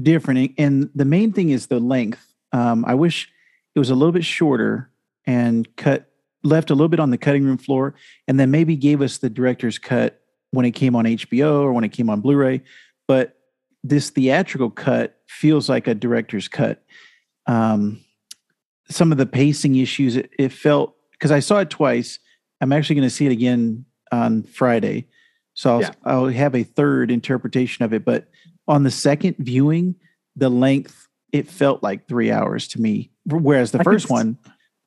different. And the main thing is the length. Um, I wish it was a little bit shorter and cut left a little bit on the cutting room floor and then maybe gave us the director's cut when it came on HBO or when it came on Blu-ray. But this theatrical cut feels like a director's cut. Um, some of the pacing issues, it, it felt because I saw it twice. I'm actually going to see it again on Friday. So I'll, Yeah. I'll have a third interpretation of it. But on the second viewing, the length, it felt like three hours to me. Whereas the I first one,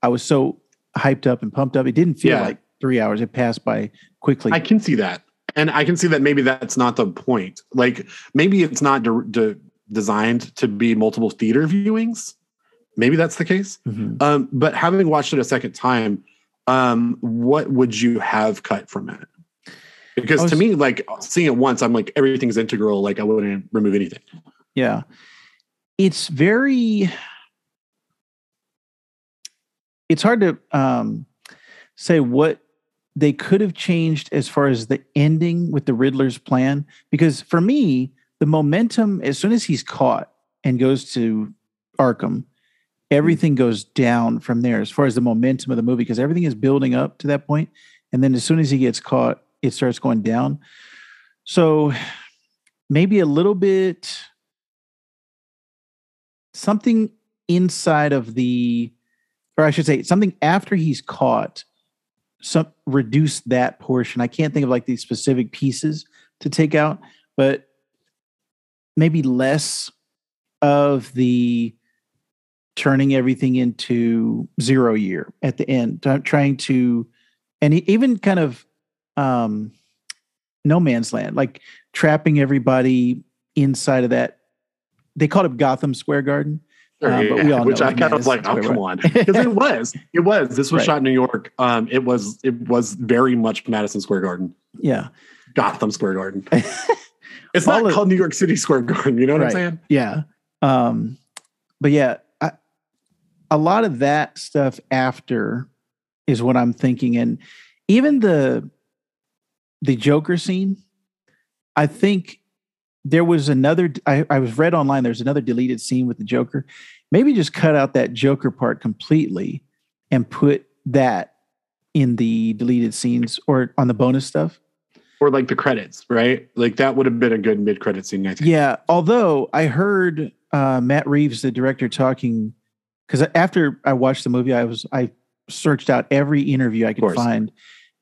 I was so hyped up and pumped up. It didn't feel Yeah. like three hours. It passed by quickly. I can see that. And I can see that maybe that's not the point. Like maybe it's not de- de- designed to be multiple theater viewings. Maybe that's the case. Mhm. Um, but having watched it a second time, um, what would you have cut from it? Because was- to me, like seeing it once, I'm like everything's integral. Like I wouldn't remove anything. Yeah. It's very it's hard to um say what they could have changed as far as the ending with the Riddler's plan because for me the momentum as soon as he's caught and goes to Arkham everything goes down from there as far as the momentum of the movie because everything is building up to that point and then as soon as he gets caught it starts going down. So maybe a little bit something inside of the or I should say something after he's caught some reduce that portion. I can't think of like these specific pieces to take out, but maybe less of the turning everything into zero year at the end, t- trying to and even kind of um no man's land, like trapping everybody inside of that. They called it Gotham Square Garden. Uh, but we all which I kind of was like, oh come on, because it was, it was. This was Right. shot in New York. Um, it was, it was very much Madison Square Garden, Yeah. Gotham Square Garden. It's not of- called New York City Square Garden. You know what Right. I'm saying? Yeah. Um, but yeah, I, a lot of that stuff after is what I'm thinking. And even the the Joker scene, I think there was another I, I was read online, there's another deleted scene with the Joker. Maybe just cut out that Joker part completely and put that in the deleted scenes or on the bonus stuff. Or like the credits, right? Like that would have been a good mid credit scene. I think. Yeah, although I heard uh, Matt Reeves, the director, talking because after I watched the movie, I was I searched out every interview I could find,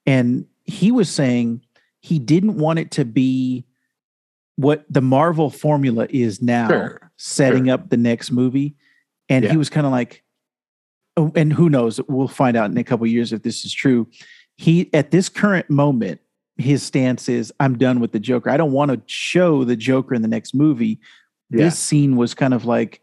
and he was saying he didn't want it to be what the Marvel formula is now, Sure. setting up the next movie, and Yeah. he was kind of like, oh, and who knows? We'll find out in a couple years if this is true. He at this current moment, his stance is, I'm done with the Joker. I don't want to show the Joker in the next movie. Yeah. This scene was kind of like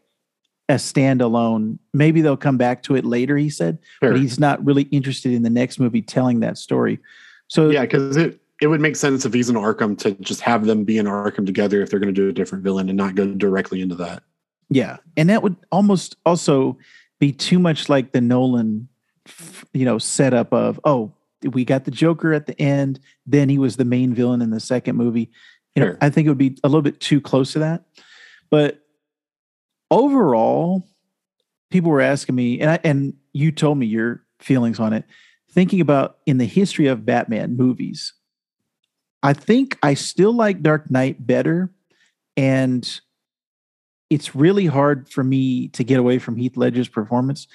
a standalone. Maybe they'll come back to it later, he said, Sure. but he's not really interested in the next movie telling that story. So Yeah, because it it would make sense if he's in Arkham to just have them be in Arkham together if they're going to do a different villain and not go directly into that. Yeah, and that would almost also be too much like the Nolan, you know, setup of oh, we got the Joker at the end, then he was the main villain in the second movie. You know, Sure. I think it would be a little bit too close to that. But overall, people were asking me, and I, and you told me your feelings on it. Thinking about in the history of Batman movies, I think I still like Dark Knight better, and it's really hard for me to get away from Heath Ledger's performance.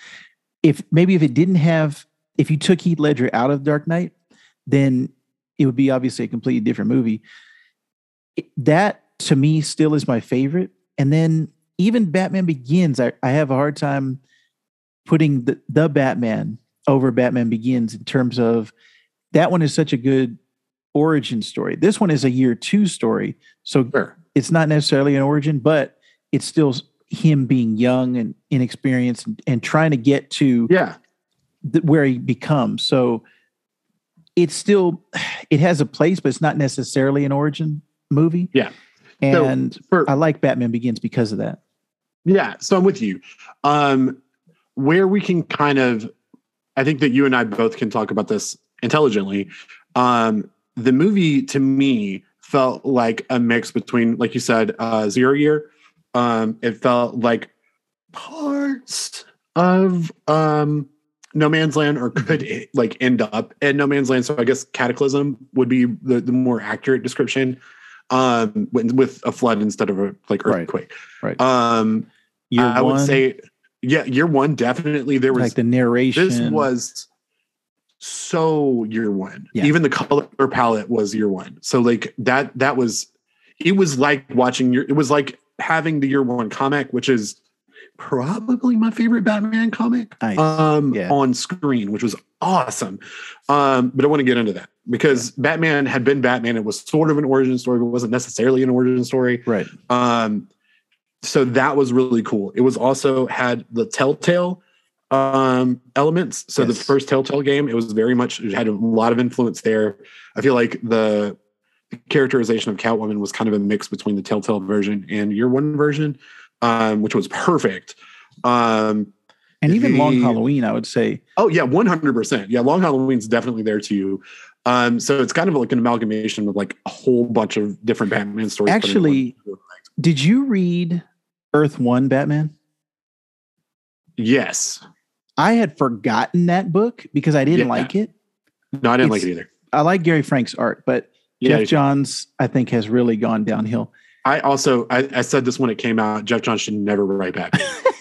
If maybe if it didn't have, if you took Heath Ledger out of Dark Knight, then it would be obviously a completely different movie. That to me still is my favorite. And then even Batman Begins, I, I have a hard time putting the, the Batman over Batman Begins in terms of that one is such a good origin story. This one is a year two story. So Sure. it's not necessarily an origin, but it's still him being young and inexperienced and, and trying to get to Yeah. th- where he becomes. So it's still it has a place, but it's not necessarily an origin movie. Yeah. So, And For, I like Batman Begins because of that. Yeah, so I'm with you. Um, where we can kind of, I think that you and I both can talk about this intelligently. Um, the movie to me felt like a mix between, like you said, uh, Zero Year. Um, it felt like parts of um, No Man's Land, or could it, like end up in No Man's Land. So I guess Cataclysm would be the, the more accurate description. Um, with, with a flood instead of a like Right. earthquake. Right. Um, Year I one, would say, yeah, year one definitely there was. like the narration. this was so year one. Yeah. Even the color palette was year one. So like that that was it was like watching your it was like having the year one comic, which is probably my favorite Batman comic Nice. um Yeah. on screen, which was awesome. Um, but I want to get into that because Batman had been Batman. It was sort of an origin story, but wasn't necessarily an origin story. right. Um, so that was really cool. It was also had the Telltale um elements. So the first Telltale game, it was very much it had a lot of influence there. I feel like the characterization of Catwoman was kind of a mix between the Telltale version and Year One version, um, which was perfect. Um, And even Long Halloween, I would say. Oh yeah, one hundred percent. Yeah, Long Halloween's definitely there too. Um, so it's kind of like an amalgamation of like a whole bunch of different Batman stories. Actually- Did you read Earth One Batman? yes. I had forgotten that book because I didn't Yeah. like it. No, I didn't like it either. I like Gary Frank's art, but Yeah, Geoff Johns, I think, has really gone downhill. I also I, I said this when it came out. Geoff Johns should never write Batman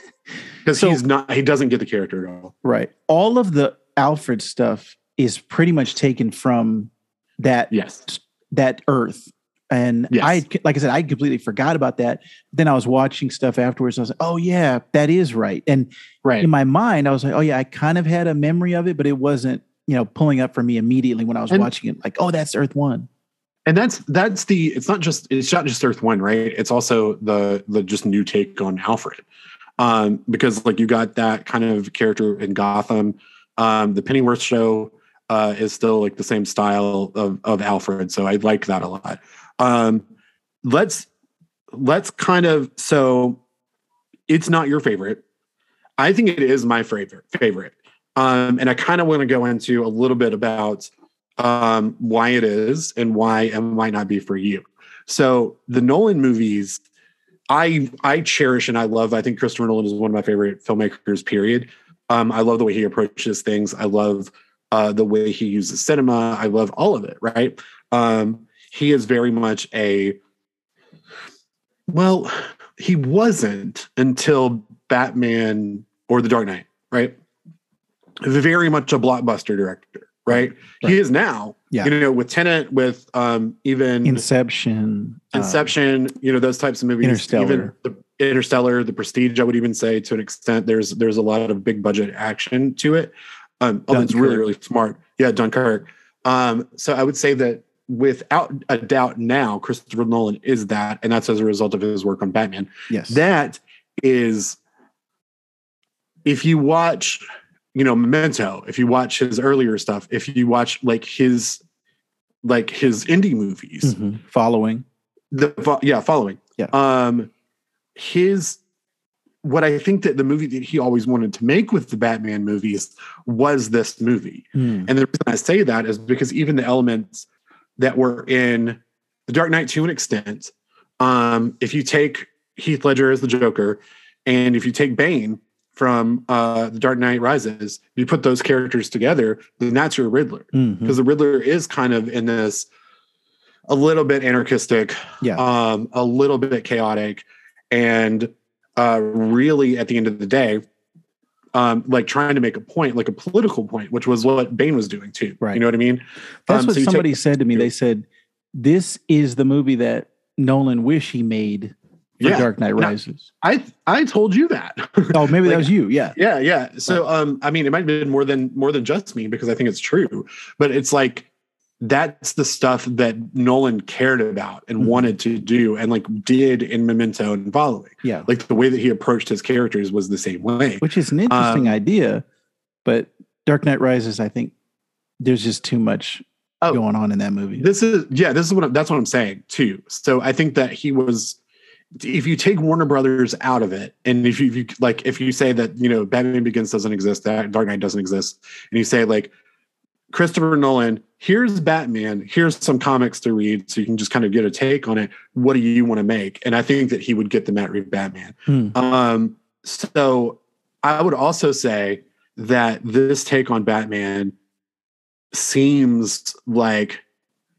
because So- he's not. He doesn't get the character at all. Right. All of the Alfred stuff is pretty much taken from that Yes. that Earth. And Yes. I, like I said, I completely forgot about that. Then I was watching stuff afterwards. And I was like, oh yeah, that is right. And Right. in my mind, I was like, oh yeah, I kind of had a memory of it, but it wasn't, you know, pulling up for me immediately when I was And- watching it. Like, oh, that's Earth One. and that's that's the it's not just it's not just earth one right it's also the the just new take on alfred um because like you got that kind of character in gotham um the pennyworth show uh is still like the same style of of alfred so i like that a lot um let's let's kind of so it's not your favorite i think it is my favorite favorite um and i kind of want to go into a little bit about um, why it is and why it might not be for you. So the Nolan movies, I I cherish and I love. I think Christopher Nolan is one of my favorite filmmakers. Period. Um, I love the way he approaches things. I love uh, the way he uses cinema. I love all of it. Right. Um, he is very much a well. He wasn't until Batman or The Dark Knight. Right. Very much a blockbuster director. Right. Right. He is now. Yeah. You know, with Tenet, with um, even Inception. uh, Inception, you know, those types of movies. Interstellar. Even the Interstellar, the Prestige, I would even say to an extent, there's there's a lot of big budget action to it. Um, although it's really, really smart. Yeah, Dunkirk. Um, so I would say that without a doubt now, Christopher Nolan is that, and that's as a result of his work on Batman. yes. That is if you watch, you know, Memento, if you watch his earlier stuff, if you watch like his like his indie movies, Mhm. Following. the yeah following Yeah. um his what i think that the movie that he always wanted to make with the batman movies was this movie Mm. and the reason i say that is because even the elements that were in the dark knight to an extent. Um if you take heath ledger as the joker and if you take bane from uh the dark knight rises you put those characters together then that's your riddler. Because the Riddler is kind of in this a little bit anarchistic, Yeah. um, a little bit chaotic, and uh, really at the end of the day, um, like trying to make a point, like a political point, which was what Bane was doing too. Right. You know what I mean? That's Um, what so you take- somebody said to me. They said, "This is the movie that Nolan wish he made for Yeah. Dark Knight Now- Rises." I I told you that. oh, maybe Like- that was you. Yeah. Yeah, yeah. So um I mean it might have been more than more than just me because I think it's true. But it's like that's the stuff that Nolan cared about and Mhm. wanted to do and like did in Memento and following. Yeah. Like the way that he approached his characters was the same way. Which is an interesting Um, idea, but Dark Knight Rises, I think there's just too much Oh. going on in that movie. This is yeah, this is what I'm, that's what I'm saying too. So I think that he was if you take Warner Brothers out of it, and if you, if you like, if you say that you know Batman Begins doesn't exist, that Dark Knight doesn't exist, and you say like Christopher Nolan, here's Batman, here's some comics to read, so you can just kind of get a take on it. What do you want to make? And I think that he would get the Matt Reeves Batman. Hmm. Um, so I would also say that this take on Batman seems like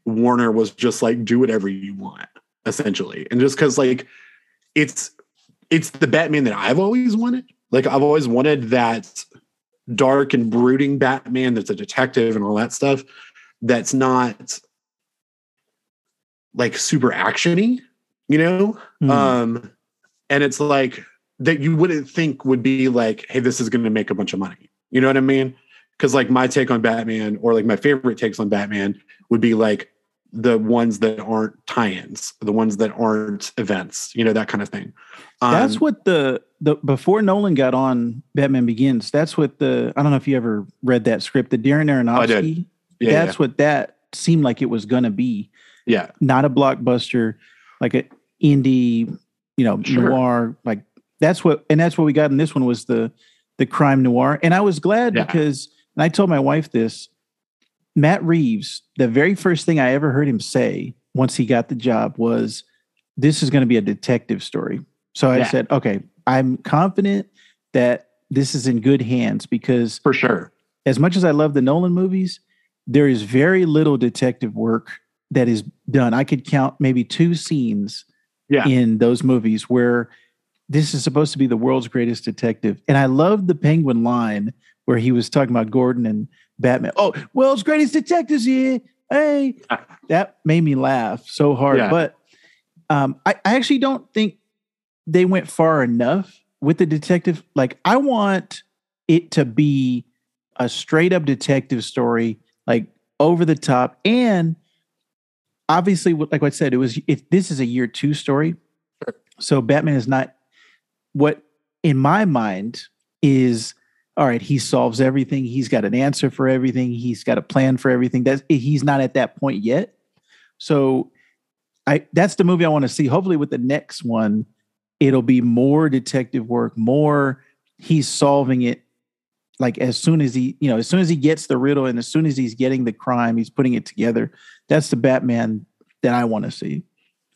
Warner was just like, do whatever you want, essentially. And just because like it's it's the Batman that I've always wanted. Like I've always wanted that dark and brooding Batman that's a detective and all that stuff that's not like super actiony, you know? Mm. Um and it's like that you wouldn't think would be like, hey, this is going to make a bunch of money. You know what I mean? Because like my take on Batman, or like my favorite takes on Batman, would be like the ones that aren't tie-ins, the ones that aren't events, you know, that kind of thing. Um, that's what the the before Nolan got on Batman Begins. That's what the I don't know if you ever read that script. The Darren Aronofsky. I did. yeah, that's what that seemed like it was gonna be. yeah, Not a blockbuster, like an indie, you know, Sure. noir. Like that's what, and that's what we got in this one was the the crime noir. And I was glad Yeah. because, and I told my wife this. Matt Reeves, the very first thing I ever heard him say once he got the job was, "This is going to be a detective story." So I Yeah. said, "Okay, I'm confident that this is in good hands because for sure. as much as I love the Nolan movies, there is very little detective work that is done. I could count maybe two scenes Yeah. in those movies where this is supposed to be the world's greatest detective. And I love the penguin line where he was talking about Gordon and Batman. Oh, world's greatest detectives here. Hey. That made me laugh so hard. Yeah. But um, I, I actually don't think they went far enough with the detective. Like, I want it to be a straight up detective story, like over the top. And obviously, like I said, it was if this is a year two story. So Batman is not what in my mind is all right, he solves everything. He's got an answer for everything. He's got a plan for everything. That's he's not at that point yet. So I that's the movie I want to see. Hopefully with the next one, it'll be more detective work, more he's solving it like as soon as he, you know, as soon as he gets the riddle and as soon as he's getting the crime, he's putting it together. That's the Batman that I want to see.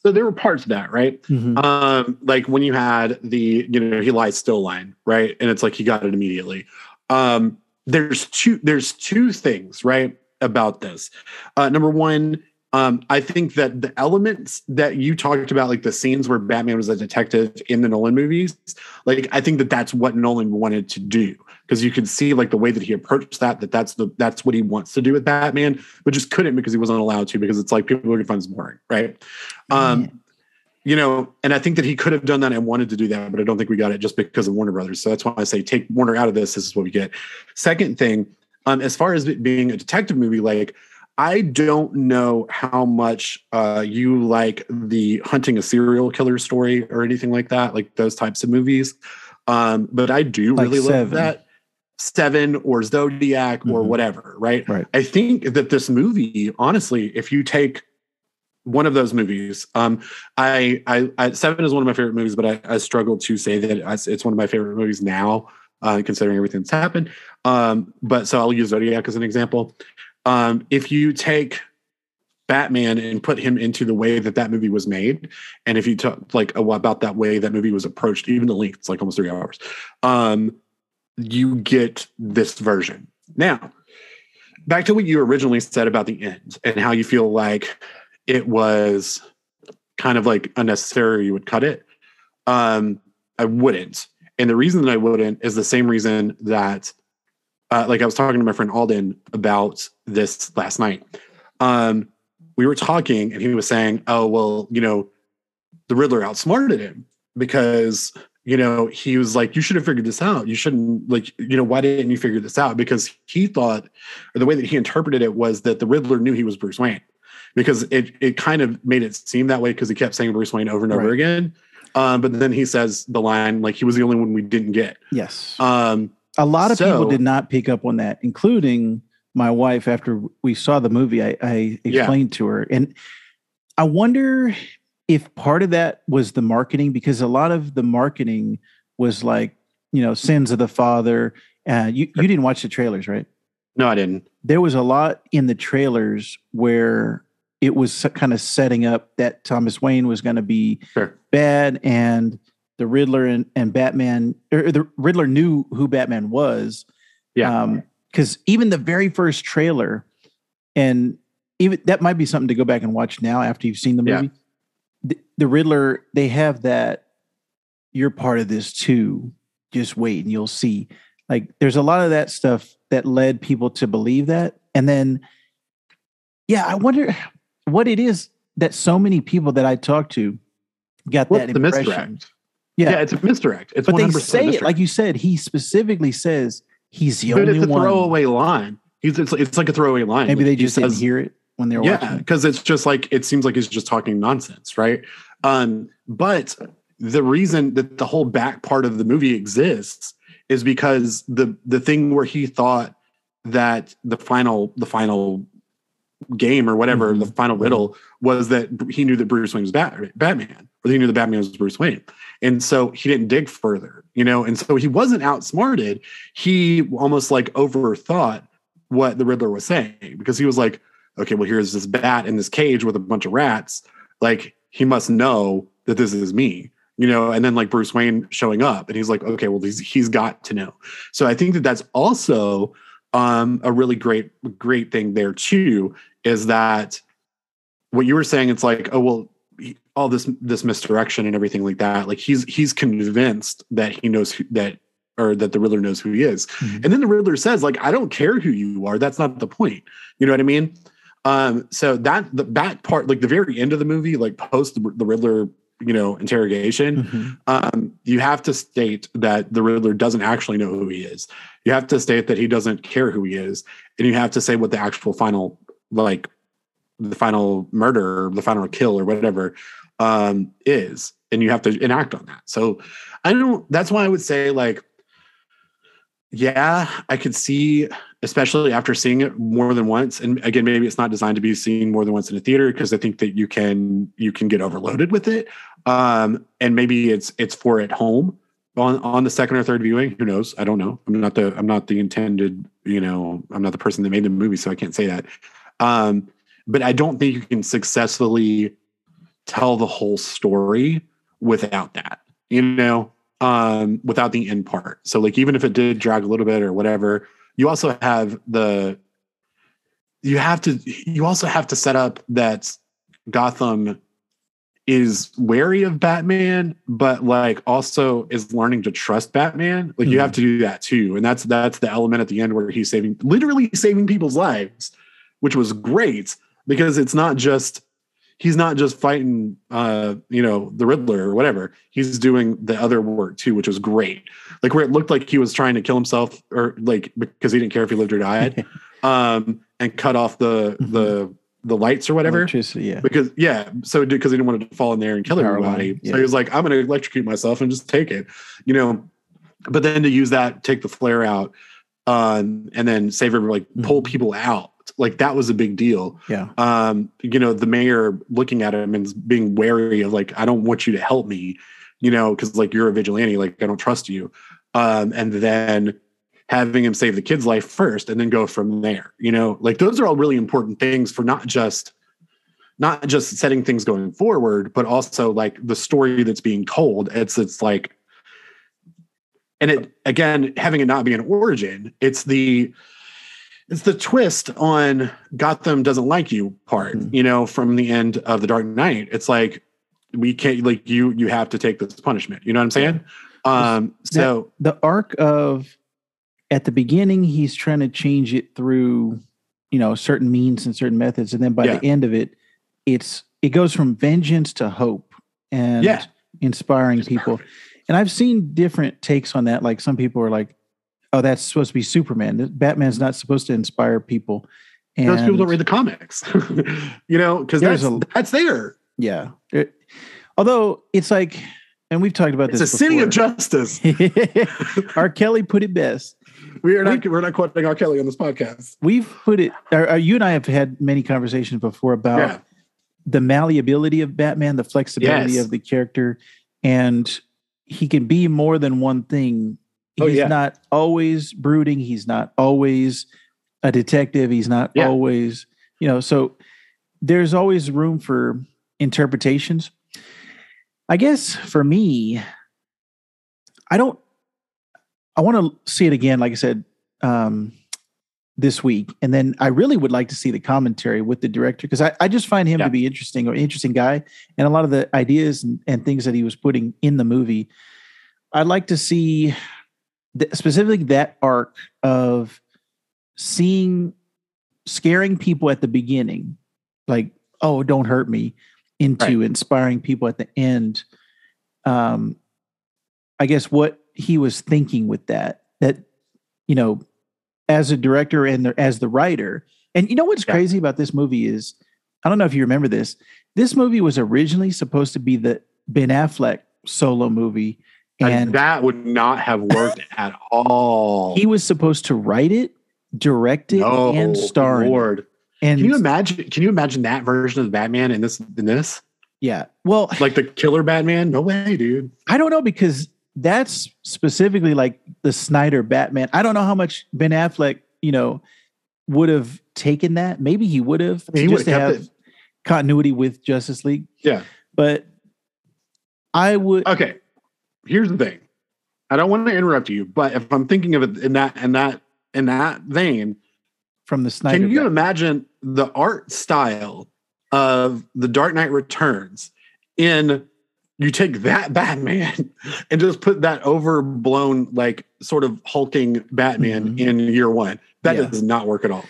So there were parts of that, right? Um, like when you had the, you know, he lies still line, right? And it's like he got it immediately. Um, there's two, there's two things, right, about this. Uh, number one, um, I think that the elements that you talked about, like the scenes where Batman was a detective in the Nolan movies, like I think that that's what Nolan wanted to do because you could see like the way that he approached that, that that's the that's what he wants to do with Batman, but just couldn't because he wasn't allowed to because it's like people would find this boring, right? Um, you know, and I think that he could have done that and wanted to do that, but I don't think we got it just because of Warner Brothers. So that's why I say take Warner out of this. This is what we get. Second thing, um, as far as it being a detective movie, like I don't know how much uh, you like the hunting a serial killer story or anything like that, like those types of movies. Um, but I do Like really love that. Seven or Zodiac or Mhm. whatever, right? Right. I think that this movie, honestly, if you take one of those movies, um, I, I, I Seven is one of my favorite movies, but I, I struggle to say that it's- it's one of my favorite movies now, uh, considering everything that's happened. Um, but so I'll use Zodiac as an example. Um, if you take Batman and put him into the way that that movie was made, and if you talk like about that way that movie was approached, even the length, it's like almost three hours. Um, you get this version. Now, back to what you originally said about the end and how you feel like it was kind of like unnecessary, you would cut it. Um, I wouldn't. And the reason that I wouldn't is the same reason that, uh, like I was talking to my friend Alden about this last night. Um, we were talking and he was saying, oh, well, you know, the Riddler outsmarted him because you know, he was like, you should have figured this out. You shouldn't like, you know, why didn't you figure this out? Because he thought, or the way that he interpreted it was that the Riddler knew he was Bruce Wayne, because it it kind of made it seem that way because he kept saying Bruce Wayne over and over Right. again. Um, but then he says the line like he was the only one we didn't get. Yes. Um, a lot of people did not pick up on that, including my wife. After we saw the movie, I, I Yeah. explained to her, and I wonder if part of that was the marketing because a lot of the marketing was like, you know, sins of the father. Uh, you you didn't watch the trailers, right? no, I didn't. There was a lot in the trailers where it was kind of setting up that Thomas Wayne was going to be Sure. bad and the Riddler and, and Batman or the Riddler knew who Batman was. Yeah. Um, because even the very first trailer, and even that might be something to go back and watch now after you've seen the Yeah. movie. The, the Riddler, they have that you're part of this too. Just wait and you'll see. Like there's a lot of that stuff that led people to believe that. And then, yeah, I wonder what it is that so many people that I talked to got What's that impression. misdirect? Yeah. Yeah. it's a misdirect. It's but they 100% say it like you said. He specifically says he's the but only it's a one. throwaway line. He's it's, it's like a throwaway line. Maybe Like, they he just didn't hear it when they were yeah it. because it's just like it seems like he's just talking nonsense right um but the reason that the whole back part of the movie exists is because the the thing where he thought that the final the final game or whatever Mhm. the final riddle was that he knew that Bruce Wayne was Bat- Batman or he knew that Batman was Bruce Wayne and so he didn't dig further you know and so he wasn't outsmarted he almost like overthought what the Riddler was saying because he was like okay, well, here's this bat in this cage with a bunch of rats. Like, he must know that this is me, you know? And then, like, Bruce Wayne showing up, and he's like, okay, well, he's, he's got to know. So I think that that's also um, a really great, great thing there, too, is that what you were saying, it's like, oh, well, all this this misdirection and everything like that like he's he's convinced that he knows who, that or that the riddler knows who he is. Mhm. and then the riddler says like i don't care who you are. That's not the point. You know what i mean? Um so that the that part like the very end of the movie like post the, the riddler you know interrogation Mhm. um you have to state that the riddler doesn't actually know who he is. You have to state that he doesn't care who he is. And you have to say what the actual final like the final murder or the final kill or whatever um is and you have to enact on that. So i don't that's why i would say like yeah i could see especially after seeing it more than once and again maybe it's not designed to be seen more than once in a theater because i think that you can you can get overloaded with it. Um and maybe it's it's for at home on on the second or third viewing who knows? I don't know. I'm not the i'm not the intended you know i'm not the person that made the movie so i can't say that. Um but i don't think you can successfully tell the whole story without that you know um without the end part. So like even if it did drag a little bit or whatever you also have the you have to you also have to set up that gotham is wary of batman but like also is learning to trust batman. Like you Mhm. have to do that too. And that's that's the element at the end where he's saving literally saving people's lives which was great because it's not just he's not just fighting uh you know the riddler or whatever he's doing the other work too which was great like where it looked like he was trying to kill himself or like because he didn't care if he lived or died um and cut off the Mhm. the the lights or whatever Electricity, yeah. because yeah so because he didn't want to fall in there and kill everybody line, yeah. so he was like i'm gonna electrocute myself and just take it you know but then to use that take the flare out um and then save everybody like pull Mhm. people out like that was a big deal. Yeah. um you know the mayor looking at him and being wary of like i don't want you to help me you know because like you're a vigilante like i don't trust you. Um and then having him save the kid's life first and then go from there you know? Like those are all really important things for not just not just setting things going forward but also like the story that's being told. It's it's like and it again having it not be an origin it's the it's the twist on gotham doesn't like you part Mhm. you know from the end of the dark knight it's like we can't like you you have to take this punishment you know what i'm saying um so The arc of at the beginning, he's trying to change it through, you know, certain means and certain methods, and then by Yeah. the end of it, it's it goes from vengeance to hope and Yeah. inspiring people. And I've seen different takes on that. Like some people are like, "Oh, that's supposed to be Superman. Batman's not supposed to inspire people." And those people don't read the comics you know because that's, a- that's there yeah. It- although it's like, and we've talked about it's this. It's a city of justice R. Kelly put it best. we are not we're not quoting r kelly on this podcast We've put it. Or, or you and I have had many conversations before about yeah the malleability of Batman, the flexibility Yes. of the character, and he can be more than one thing. He's Oh, yeah. not always brooding. He's not always a detective. He's not Yeah. always, you know. So there's always room for interpretations. I guess for me, I don't. I want to see it again, like I said, um, this week, and then I really would like to see the commentary with the director because I, I just find him Yeah. to be interesting or interesting guy, and a lot of the ideas and, and things that he was putting in the movie. I'd like to see th- specifically that arc of seeing scaring people at the beginning, like oh don't hurt me, into inspiring people at the end. Um, I guess what he was thinking with that that you know as a director and the, as the writer and you know what's Yeah. crazy about this movie is i don't know if you remember this this movie was originally supposed to be the ben affleck solo movie and and that would not have worked at all. he was supposed to write it direct it and star it. Lord. and Can you imagine? Can you imagine that version of Batman in this? In this, yeah well like the killer Batman? No way, dude. I don't know because that's specifically like the Snyder Batman. I don't know how much Ben Affleck, you know, would have taken that. Maybe he would have I mean, he just to would've it. continuity with Justice League. Yeah. But I would Okay. Here's the thing. I don't want to interrupt you, but if I'm thinking of it in that in that in that vein, from the Snyder. can you Bat- imagine the art style of the Dark Knight Returns in you take that Batman and just put that overblown, like sort of hulking Batman Mhm. in year one. That Yeah. does not work at all.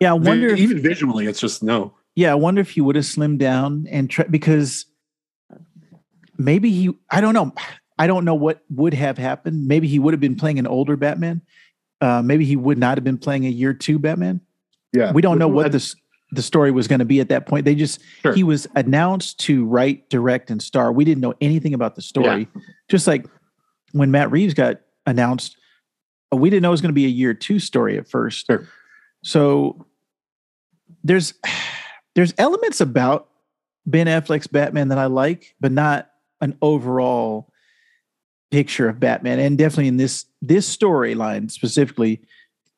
yeah, I wonder. If, even visually, it's just no. yeah, I wonder if he would have slimmed down and try because maybe he. I don't know. I don't know what would have happened. Maybe he would have been playing an older Batman. Uh, maybe he would not have been playing a year two Batman. Yeah. we don't know what this the story was going to be at that point. They just Sure. he was announced to write, direct, and star. We didn't know anything about the story. Yeah. Just like when Matt Reeves got announced, uh, we didn't know it was going to be a year two story at first. Sure. So there's there's elements about Ben Affleck's Batman that I like, but not an overall picture of Batman. And definitely in this this storyline specifically,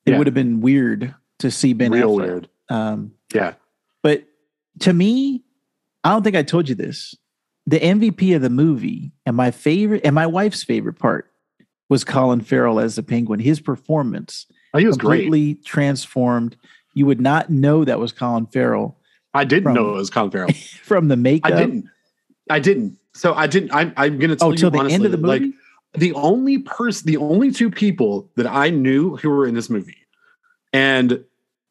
it Yeah. would have been weird to see Ben real Affleck. weird. Um, Yeah. but to me, I don't think I told you this. The MVP of the movie and my favorite and my wife's favorite part was Colin Farrell as the Penguin. His performance Oh, he was great. completely transformed. You would not know that was Colin Farrell I didn't from- know it was Colin Farrell. from the makeup. I didn't. I didn't. So I didn't. I'm, I'm going to tell Oh, you the honestly, end of the movie. Like the only person, the only two people that I knew who were in this movie, and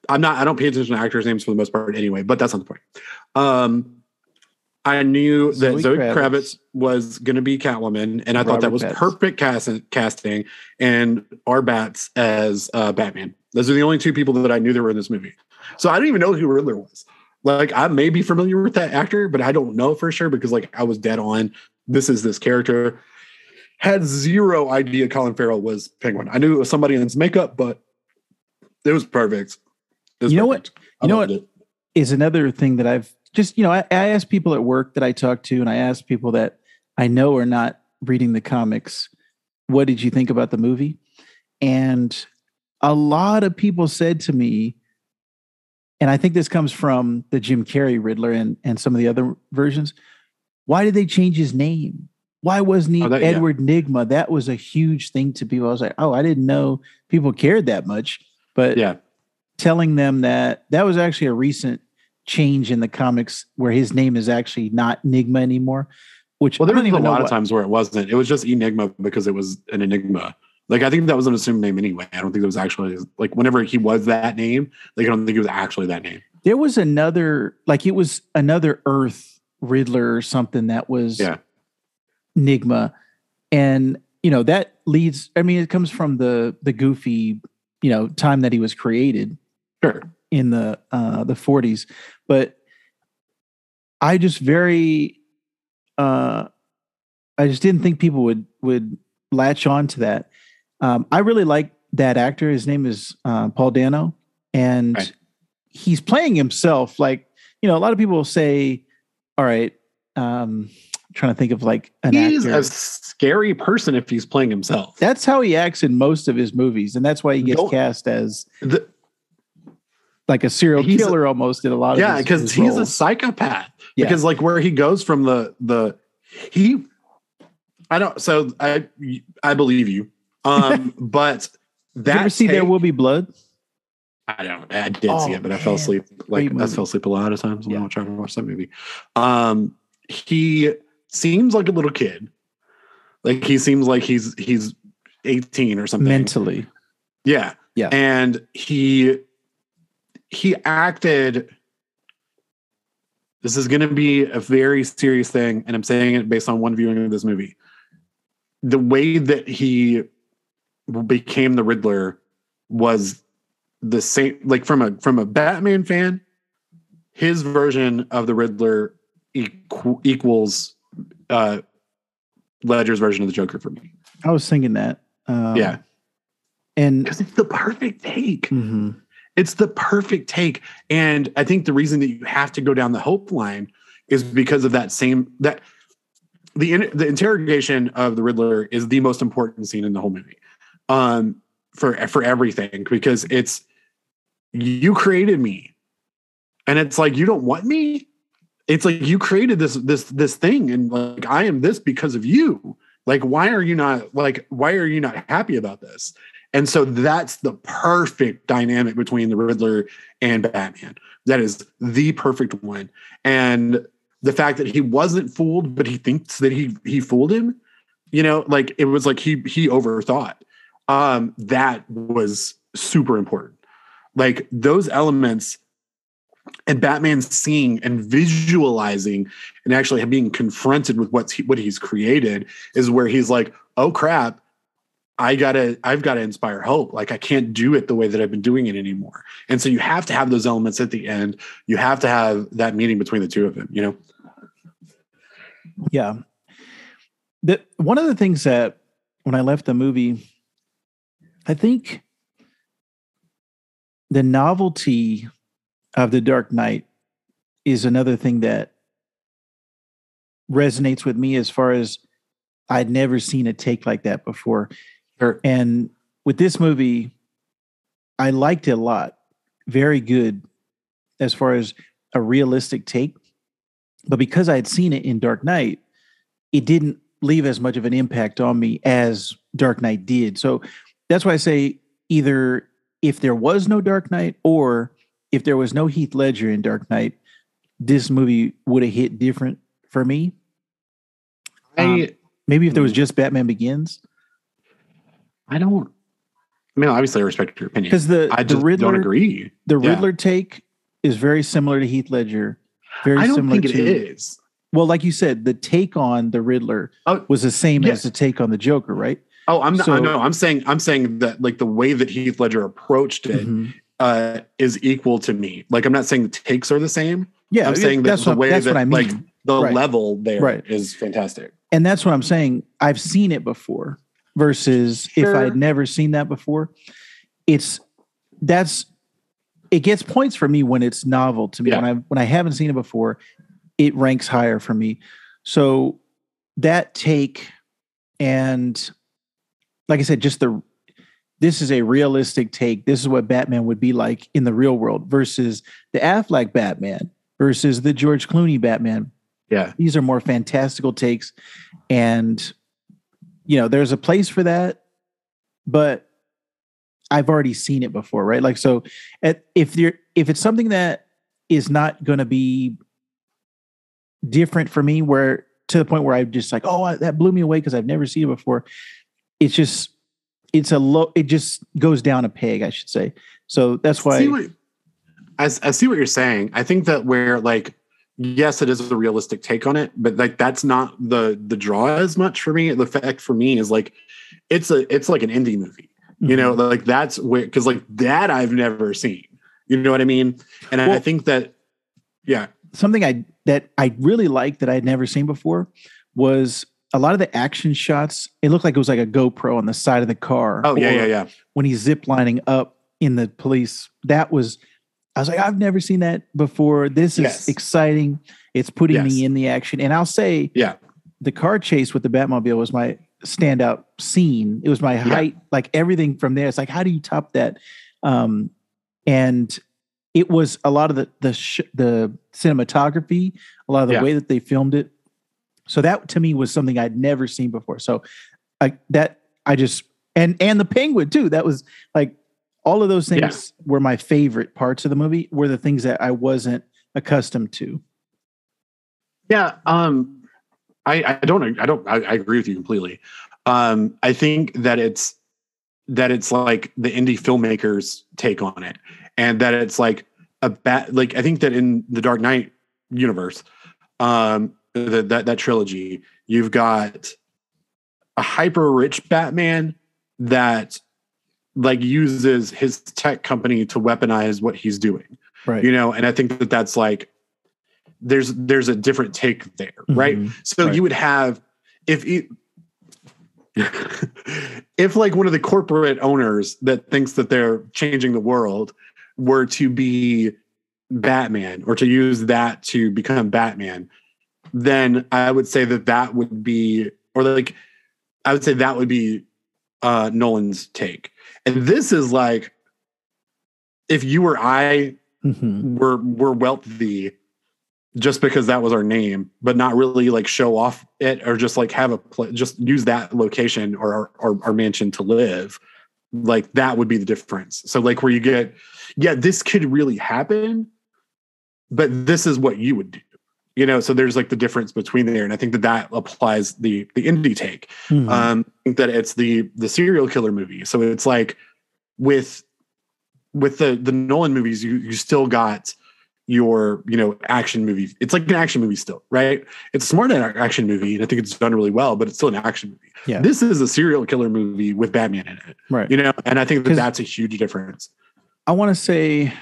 I'm not. I don't pay attention to actors' names for the most part anyway. But that's not the point. Um, I knew that Zoe Zoe Kravitz. Kravitz, was going to be Catwoman, and I thought that was Pattinson. perfect cast- casting. And R. Bats as uh, Batman. Those are the only two people that I knew that were in this movie. So I didn't even know who Riddler was. Like I may be familiar with that actor, but I don't know for sure because like I was dead on. This is this character. Had zero idea Colin Farrell was Penguin. I knew it was somebody in his makeup, but it was perfect. It was You know perfect. I You know what? it. is another thing that I've just, you know, I, I ask people at work that I talk to, and I ask people that I know are not reading the comics, what did you think about the movie? And a lot of people said to me, and I think this comes from the Jim Carrey Riddler and, and some of the other versions. Why did they change his name? Why wasn't he Oh, that- yeah. Edward Nygma? That was a huge thing to people. I was like, oh, I didn't know people cared that much. But Yeah. telling them that that was actually a recent change in the comics where his name is actually not Nygma anymore. Which Well, there was a lot of times where it wasn't. It was just Enigma because it was an enigma. Like I think that was an assumed name anyway. I don't think it was actually like whenever he was that name. Like I don't think it was actually that name. there was another like it was another Earth Riddler or something that was Yeah. Nygma, and you know that leads. I mean, it comes from the the goofy, you know, time that he was created. Sure. in the uh the 40s but i just very uh i just didn't think people would would latch on to that um i really like that actor his name is uh, paul dano and Right. he's playing himself like you know a lot of people say all right um I'm trying to think of like an He's actor a scary person if he's playing himself. that's how he acts in most of his movies and that's why he gets Don't- cast as The- like a serial He's a- killer almost in a lot of yeah, because he's a psychopath. Yeah. Because like where he goes from the the he I don't so I I believe you. Um but that you ever see There Will Be Blood? I don't. I did Oh, see it, but I fell asleep. Like I fell asleep a lot of times when Yeah. I trying to watch that movie. Um, he seems like a little kid. Like he seems like he's he's 18 or something. Mentally. Yeah. Yeah. And he he acted this is going to be a very serious thing and I'm saying it based on one viewing of this movie. The way that he became the Riddler was the same like from a from a Batman fan his version of the Riddler equ- equals uh Ledger's version of the Joker for me. I was thinking that. Um, yeah. And Because it's the perfect take. Mhm. It's the perfect take. And I think the reason that you have to go down the hope line is because of that same that the the interrogation of the Riddler is the most important scene in the whole movie. Um for for everything because it's you created me. And it's like you don't want me? It's like you created this this this thing and like I am this because of you. Like why are you not like why are you not happy about this? And so that's the perfect dynamic between the Riddler and Batman. That is the perfect one. And the fact that he wasn't fooled, but he thinks that he he fooled him, you know, like it was like he he overthought. Um, that was super important. Like those elements and Batman seeing and visualizing and actually being confronted with what's he, what he's created is where he's like, oh crap, I gotta, I've got to inspire hope. Like I can't do it the way that I've been doing it anymore. And so you have to have those elements at the end. You have to have that meeting between the two of them, you know? Yeah. The one of the things that when I left the movie, I think the novelty of the Dark Knight is another thing that resonates with me as far as I'd never seen a take like that before. Sure. And with this movie, I liked it a lot. Very good as far as a realistic take. But because I had seen it in Dark Knight, it didn't leave as much of an impact on me as Dark Knight did. So that's why I say either if there was no Dark Knight or if there was no Heath Ledger in Dark Knight, this movie would have hit different for me. Um, I, Maybe if there was just Batman Begins, I don't, I mean, obviously I respect your opinion. because the I the Riddler don't agree. the Yeah. Riddler take is very similar to Heath Ledger. Very I don't similar think it to is. well, like you said, the take on the Riddler Oh, was the same yeah. as the take on the Joker, right? Oh, I'm not, So- no, I'm saying, I'm saying that like the way that Heath Ledger approached it Mhm. uh, is equal to me. Like I'm not saying the takes are the same. Yeah, I'm saying that that's the what, way that's that what I mean. like the Right. level there is Right. is fantastic. and that's what I'm saying. I've seen it before versus if I'd never seen that before. It's that's it gets points for me when it's novel to me. Yeah. When I when I haven't seen it before, it ranks higher for me. So that take and like I said, just the this is a realistic take. This is what Batman would be like in the real world versus the Affleck Batman versus the George Clooney Batman Yeah. these are more fantastical takes and you know there's a place for that but i've already seen it before right like so at, if you're if it's something that is not going to be different for me where to the point where i'm just like oh that blew me away because i've never seen it before it's just it's a low it just goes down a peg i should say so that's why see what, I, I see what you're saying. I think that where like yes, it is a realistic take on it, but like that's not the the draw as much for me. The fact for me is like it's a it's like an indie movie. You know, Mm-hmm. like that's where because like that I've never seen. You know what I mean? And I think that yeah, something I that I really liked that I'd never seen before was a lot of the action shots. It looked like it was like a GoPro on the side of the car. Oh yeah, yeah, yeah. When he's zip lining up in the police, that was. I was like, I've never seen that before. This is Yes. exciting. It's putting Yes. me in the action. And I'll say, Yeah. the car chase with the Batmobile was my standout scene. It was my height, like everything from there. It's like, how do you top that? Um, and it was a lot of the the sh- the cinematography, a lot of the Yeah. way that they filmed it. So that to me was something I'd never seen before. So I that I just and and the penguin too. That was like all of those things Yeah. were my favorite parts of the movie. Were the things that I wasn't accustomed to. Yeah, um, I, I don't, I don't, I, I agree with you completely. Um, I think that it's that it's like the indie filmmakers take on it and that it's like a bat like i think that in the dark knight universe um the, that that trilogy you've got a hyper rich batman that like uses his tech company to weaponize what he's doing Right. you know and i think that that's like there's there's a different take there right Mhm. so Right. you would have if you if like one of the corporate owners that thinks that they're changing the world were to be batman or to use that to become batman then i would say that that would be or like i would say that would be uh nolan's take and this is like if you or i Mhm. we're we're wealthy just because that was our name, but not really like show off it or just like have a pl- just use that location or our, our, our mansion to live. Like that would be the difference. So like where you get, yeah, this could really happen, but this is what you would do. You know, so there's like the difference between there, and I think that that applies the the indie take. Mhm. Um, I think that it's the the serial killer movie. So it's like with with the the Nolan movies, you you still got your you know action movie. It's like an action movie still, right? It's a smart action movie, and I think it's done really well. But it's still an action movie. Yeah. This is a serial killer movie with Batman in it. right. You know, and I think that that's a huge difference. I want to say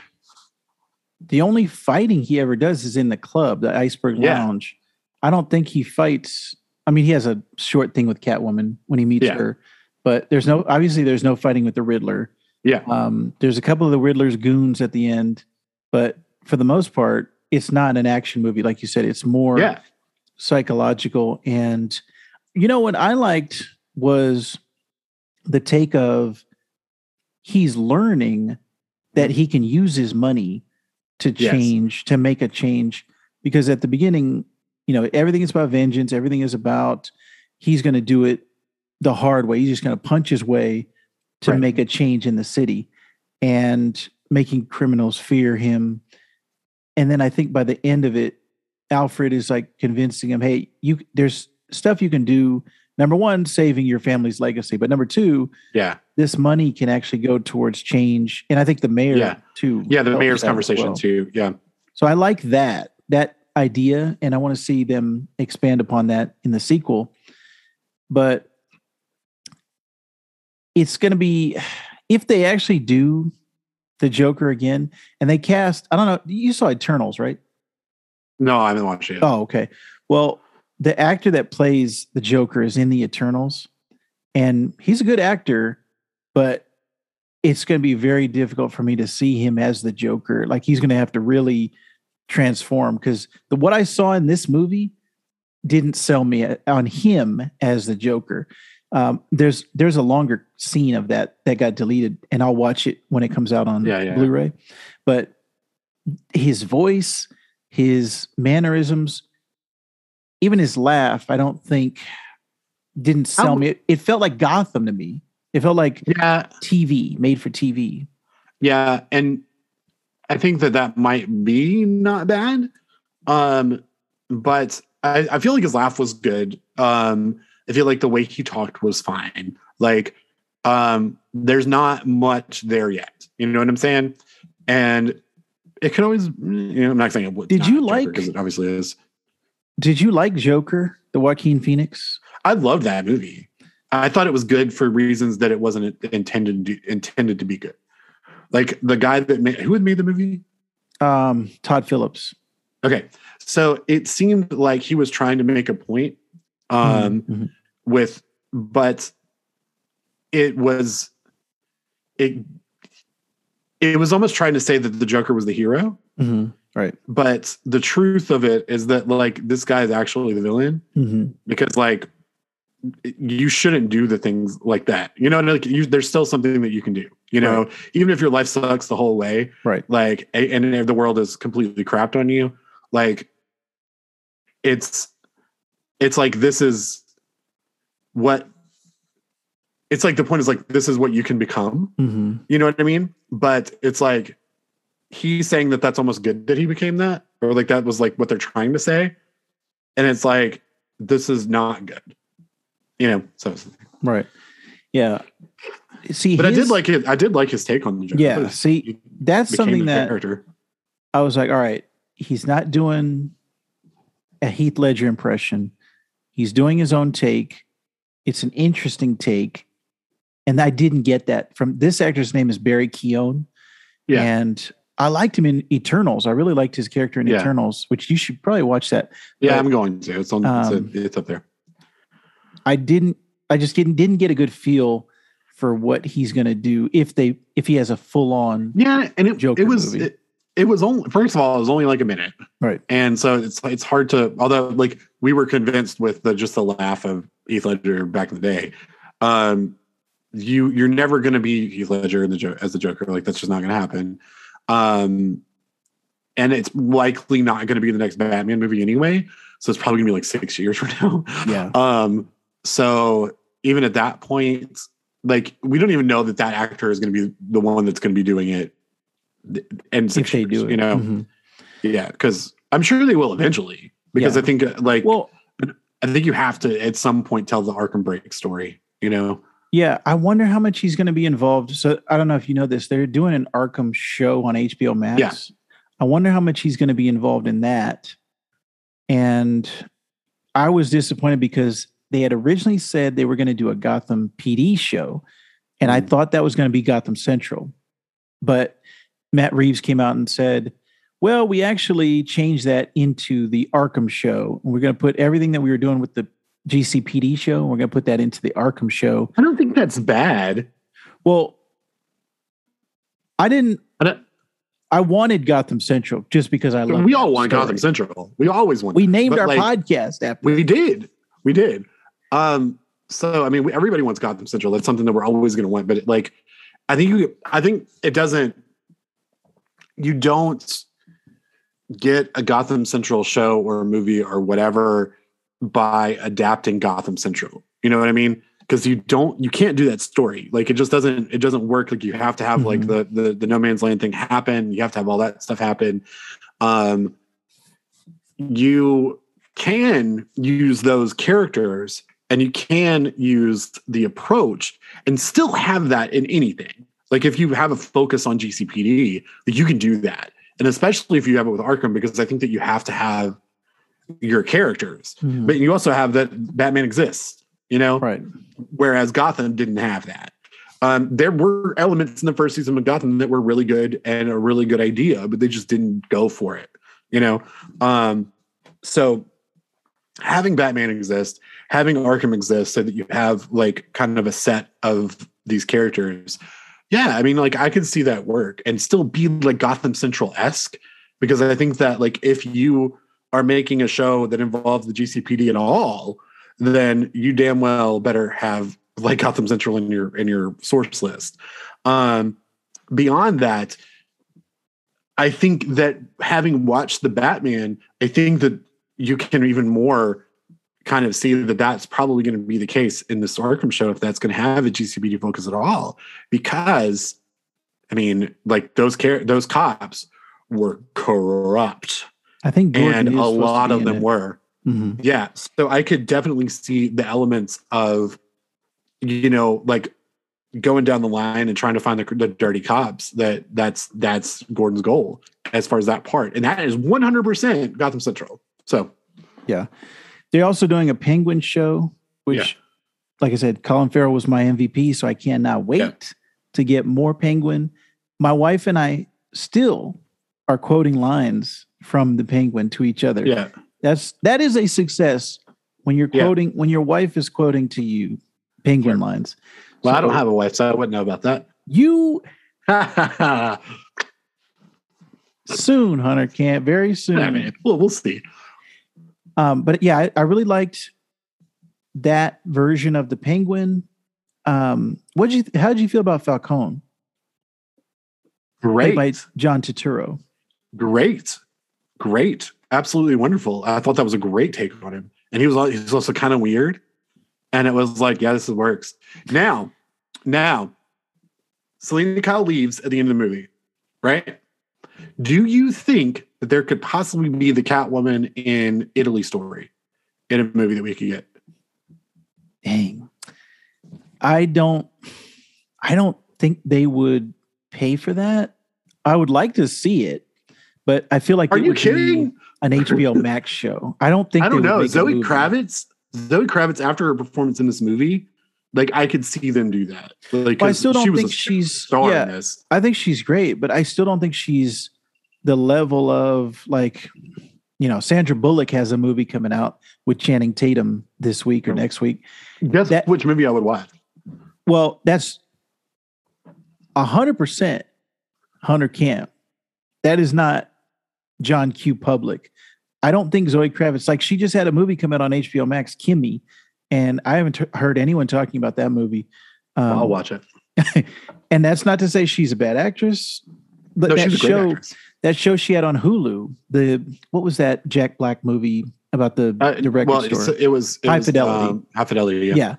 the only fighting he ever does is in the club, the Iceberg Yeah. Lounge. I don't think he fights. I mean, he has a short thing with Catwoman when he meets Yeah. her, but there's no obviously there's no fighting with the Riddler. Yeah. Um, there's a couple of the Riddler's goons at the end, but for the most part, it's not an action movie like you said. It's more Yeah, psychological. And you know what I liked was the take of he's learning that he can use his money to Yes. change, to make a change. Because at the beginning, you know, everything is about vengeance, everything is about he's going to do it the hard way. He's just going to punch his way to Right. make a change in the city and making criminals fear him. And then I think by the end of it, Alfred is like convincing him, hey, you there's stuff you can do. Number one, saving your family's legacy. But number two, yeah, this money can actually go towards change. And I think the mayor Yeah. too. yeah. The mayor's conversation well. too. Yeah, So I like that, that idea, and I want to see them expand upon that in the sequel. But it's going to be if they actually do the Joker again, and they cast. I don't know. You saw Eternals, right? no, I haven't watched it. Yet. Oh, okay. Well, the actor that plays the Joker is in the Eternals, and he's a good actor, but it's going to be very difficult for me to see him as the Joker. Like he's going to have to really transform because the what I saw in this movie didn't sell me a- on him as the Joker. Um, there's there's a longer scene of that that got deleted, and I'll watch it when it comes out on Yeah, yeah. Blu-ray. But his voice, his mannerisms, even his laugh, I don't think didn't sell me. It, it felt like Gotham to me. It felt like Yeah, TV made for TV. Yeah, and I think that that might be not bad. Um, but I, I feel like his laugh was good. Um, I feel like the way he talked was fine. Like, um, there's not much there yet. You know what I'm saying? And it could always, you know, I'm not saying it would. Did you like- because it obviously is. Did you like Joker, the Joaquin Phoenix? I loved that movie. I thought it was good for reasons that it wasn't intended to, intended to be good. Like the guy that made who had made the movie. Um, Todd Phillips. Okay. So it seemed like he was trying to make a point um, Mhm. with, but it was, it, it was almost trying to say that the Joker was the hero. Mhm. Right. But the truth of it is that like this guy is actually the villain Mhm. because like you shouldn't do the things like that. You know, like you, there's still something that you can do. You know, even if your life sucks the whole way, Right. like and if the world is completely crapped on you like it's it's like this is what it's like the point is like this is what you can become Mhm. you know what i mean but it's like he's saying that that's almost good that he became that or like that was like what they're trying to say and it's like this is not good you know so Right. Yeah. see, But I did like it. I did like his take on the Joker. Yeah, see, that's something that character. I was like, all right, he's not doing a Heath Ledger impression. He's doing his own take. It's an interesting take. And I didn't get that from this actor's name is Barry Keoghan. Yeah. And I liked him in Eternals. I really liked his character in Yeah. Eternals, which you should probably watch that. Yeah, but- I'm going to. It's on. Um, it's, it's up there. I didn't I just didn't didn't get a good feel for what he's gonna do if they if he has a full on Yeah, and it Joker it was it, it was only first of all it was only like a minute, right. and so it's it's hard to. Although like we were convinced with the just the laugh of Heath Ledger back in the day, um, you you're never going to be Heath Ledger in the as the Joker. Like that's just not going to happen. Um, and it's likely not going to be the next Batman movie anyway. So it's probably gonna be like six years from now. Yeah. Um, so even at that point, like we don't even know that that actor is going to be the one that's going to be doing it. And If they do it. you know, Mhm. yeah, because I'm sure they will eventually. Because Yeah. I think, uh, like, Well, I think you have to at some point tell the Arkham Break story. You know, Yeah, I wonder how much he's going to be involved. So I don't know if you know this. They're doing an Arkham show on HBO Max. Yeah. I wonder how much he's going to be involved in that. And I was disappointed because they had originally said they were going to do a Gotham PD show, and I Mhm. thought that was going to be Gotham Central. But Matt Reeves came out and said, "Well, we actually changed that into the Arkham show. We're going to put everything that we were doing with the GCPD show. We're going to put that into the Arkham show." I don't think that's bad. Well, I didn't. I don't- I wanted Gotham Central just because I love. It. We all want story. Gotham Central. We always want. We that. named But, our like, podcast after. We did. We did. Um, so I mean, everybody wants Gotham Central. That's something that we're always going to want. But it, like, I think you. I think it doesn't. You don't get a Gotham Central show or a movie or whatever by adapting Gotham Central. You know what I mean? Because you don't. You can't do that story. Like it just doesn't. It doesn't work. Like you have to have like Mhm. the the the No Man's Land thing happen. You have to have all that stuff happen. Um, you can use those characters and you can use the approach and still have that in anything. Like if you have a focus on GCPD, like you can do that. And especially if you have it with Arkham, because I think that you have to have your characters, Mhm. but you also have that Batman exists, you know, right. whereas Gotham didn't have that. Um, there were elements in the first season of Gotham that were really good and a really good idea, but they just didn't go for it, you know. Um, so having Batman exist, having Arkham exist, so that you have like kind of a set of these characters. Yeah, I mean, like I could see that work and still be like Gotham Central esque, because I think that like if you are making a show that involves the GCPD at all, then you damn well better have like Gotham Central in your in your source list. Um, beyond that, I think that having watched the Batman, I think that you can even more kind of see that that's probably going to be the case in this Arkham show if that's going to have a GCPD focus at all, because I mean, like those char- those cops were corrupt, I think Gordon and a lot of them it. were. Mhm. Yeah. So I could definitely see the elements of, you know, like going down the line and trying to find the, the dirty cops. That that's that's Gordon's goal as far as that part, and that is one hundred percent Gotham Central. So yeah, They're also doing a Penguin show, which, Yeah. like I said, Colin Farrell was my MVP, so I cannot wait Yeah. to get more Penguin. My wife and I still are quoting lines from the Penguin to each other. yeah, That's that is a success when you're Yeah. quoting when your wife is quoting to you Penguin Sure. lines. well, I don't have a wife, so I wouldn't know about that. you soon, Hunter. Can't very soon. I mean, well, we'll see. Um, but yeah, I, I really liked that version of the Penguin. Um, what you? How did you feel about Falcone? Great, by John Turturro. Great, great, absolutely wonderful. I thought that was a great take on him, and he was he was also kind of weird, and it was like, yeah, this works. Now, now, Selina Kyle leaves at the end of the movie, right? Do you think that there could possibly be the Catwoman in Italy story in a movie that we could get? Dang. I don't. I don't think they would pay for that. I would like to see it, but I feel like Are it you would be kidding? an HBO Max show. I don't think I don't know. Zoe. Kravitz, Zoe Kravitz, after her performance in this movie, like I could see them do that. Like, Well, I still don't was think she's star yeah. in this. I think she's great, but I still don't think she's the level of like, you know, Sandra Bullock has a movie coming out with Channing Tatum this week or next week. Guess That- which movie I would watch. Well, that's a hundred percent Hunter Camp. That is not John Q. Public. I don't think Zoe Kravitz like she just had a movie come out on HBO Max, Kimi, and I haven't t- heard anyone talking about that movie. Um, I'll watch it. and that's not to say she's a bad actress. But No, that she's a great show, actress. that show she had on Hulu, the what was that Jack Black movie about the Uh, the record well, store? it was it High was, Fidelity. um, high fidelity. yeah. Yeah.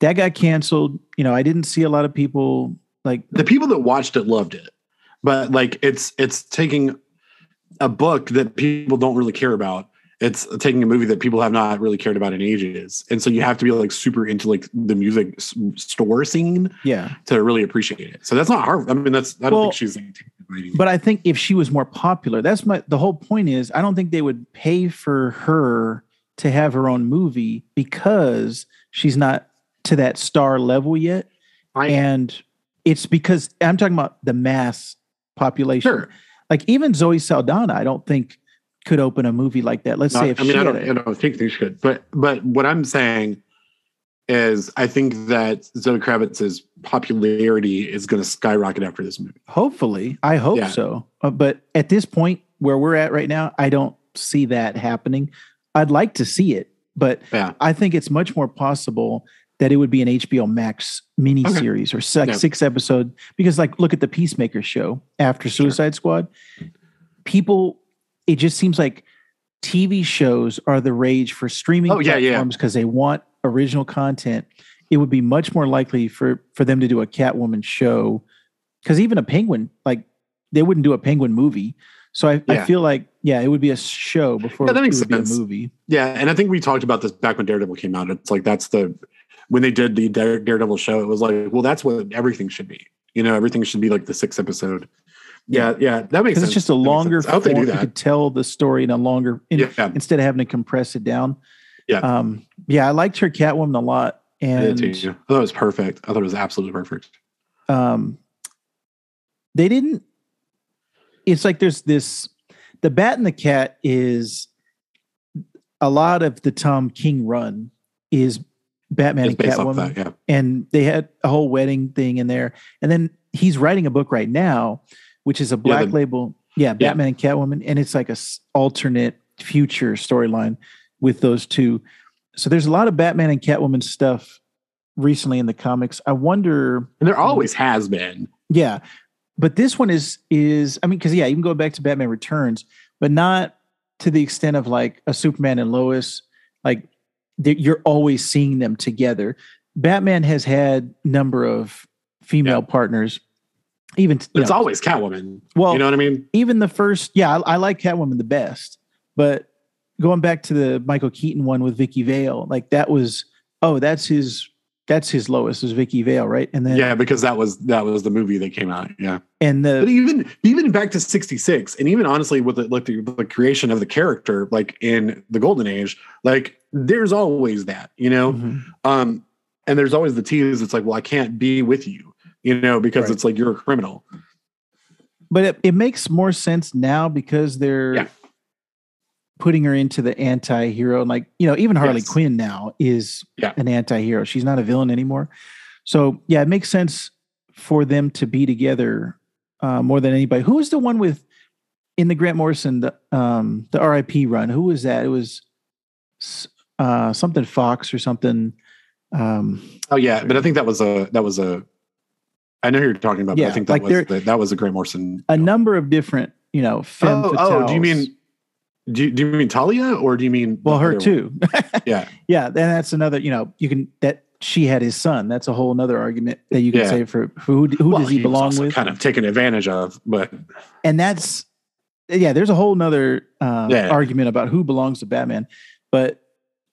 that got canceled. You know, I didn't see a lot of people like the people that watched it loved it, but like it's it's taking a book that people don't really care about. It's taking a movie that people have not really cared about in ages, and so you have to be like super into like the music s- store scene yeah. to really appreciate it. So that's not hard. I mean, that's I don't Well, think she's like. But I think if she was more popular, that's my the whole point is I don't think they would pay for her to have her own movie because she's not to that star level yet. I, and it's because I'm talking about the mass population. sure. Like even Zoe Saldana, I don't think could open a movie like that. Let's No, say if I mean, she I don't, I don't think they should, but but what I'm saying is, I think that Zoe Kravitz's popularity is going to skyrocket after this movie. hopefully, I hope Yeah. so. Uh, but at this point where we're at right now, I don't see that happening. I'd like to see it, but Yeah, I think it's much more possible that it would be an HBO Max miniseries or six, Yeah. six episode. Because, like, look at the Peacemaker show after Sure. Suicide Squad. People, it just seems like TV shows are the rage for streaming Oh, yeah, yeah. platforms because they want original content. It would be much more likely for for them to do a Catwoman show because even a Penguin, like, they wouldn't do a Penguin movie. So I, I feel like, yeah, it would be a show before Yeah, that it makes be a sense. movie. yeah, and I think we talked about this back when Daredevil came out. It's like that's the when they did the Dare- Daredevil show. It was like, well, that's what everything should be. You know, everything should be like the six episode. Yeah, yeah, that makes sense. it's just a longer sense. I hope they form. You could tell the story in a longer in- Yeah, instead of having to compress it down. Yeah. Um, yeah, I liked her Catwoman a lot. I And too. I thought it was perfect. I thought it was absolutely perfect. um they didn't it's like there's this the bat and the cat is a lot of the Tom King run is Batman It's and Catwoman. that. Yeah, and they had a whole wedding thing in there. And then he's writing a book right now, which is a black the- label. Yeah, Batman and Catwoman, and it's like a s- alternate future storyline with those two. So there's a lot of Batman and Catwoman stuff recently in the comics. I wonder, and there always has been. yeah, but this one is is I mean, because yeah, even going back to Batman Returns, but not to the extent of like a Superman and Lois. Like you're always seeing them together. Batman has had number of female partners, even it's know, always Catwoman. well, you know what I mean? even the first. Yeah, I, I like Catwoman the best, but going back to the Michael Keaton one with Vicki Vale, like that was oh, that's his that's his lowest is Vicki Vale, right? And then Yeah, because that was that was the movie that came out. Yeah, and but the even even back to '66, and even honestly with the, like the, the creation of the character, like in the Golden Age, like there's always that, you know. Mhm. Um, and there's always the tease. It's like, well, I can't be with you, you know, because Right. it's like you're a criminal. but it, it makes more sense now because they're Yeah. Putting her into the anti-hero and like you know even harley Yes. quinn now is Yeah. an anti-hero she's not a villain anymore so yeah it makes sense for them to be together uh, more than anybody who was the one with in the grant morrison the um the rip run who was that it was uh something fox or something um Oh yeah, but I think that was a that was a. I know who you're talking about. but Yeah, I think that like was there- the, that was a Grant Morrison. a number of different you know Oh, oh, do you mean do you, do you mean Talia or do you mean well her too Yeah, Yeah, then that's another. You know, you can that she had his son. That's a whole another argument that you can Yeah. say for, for who who Well, does he, was belong with, Kind of taken advantage of, but and that's yeah. There's a whole nother uh, Yeah. argument about who belongs to Batman, but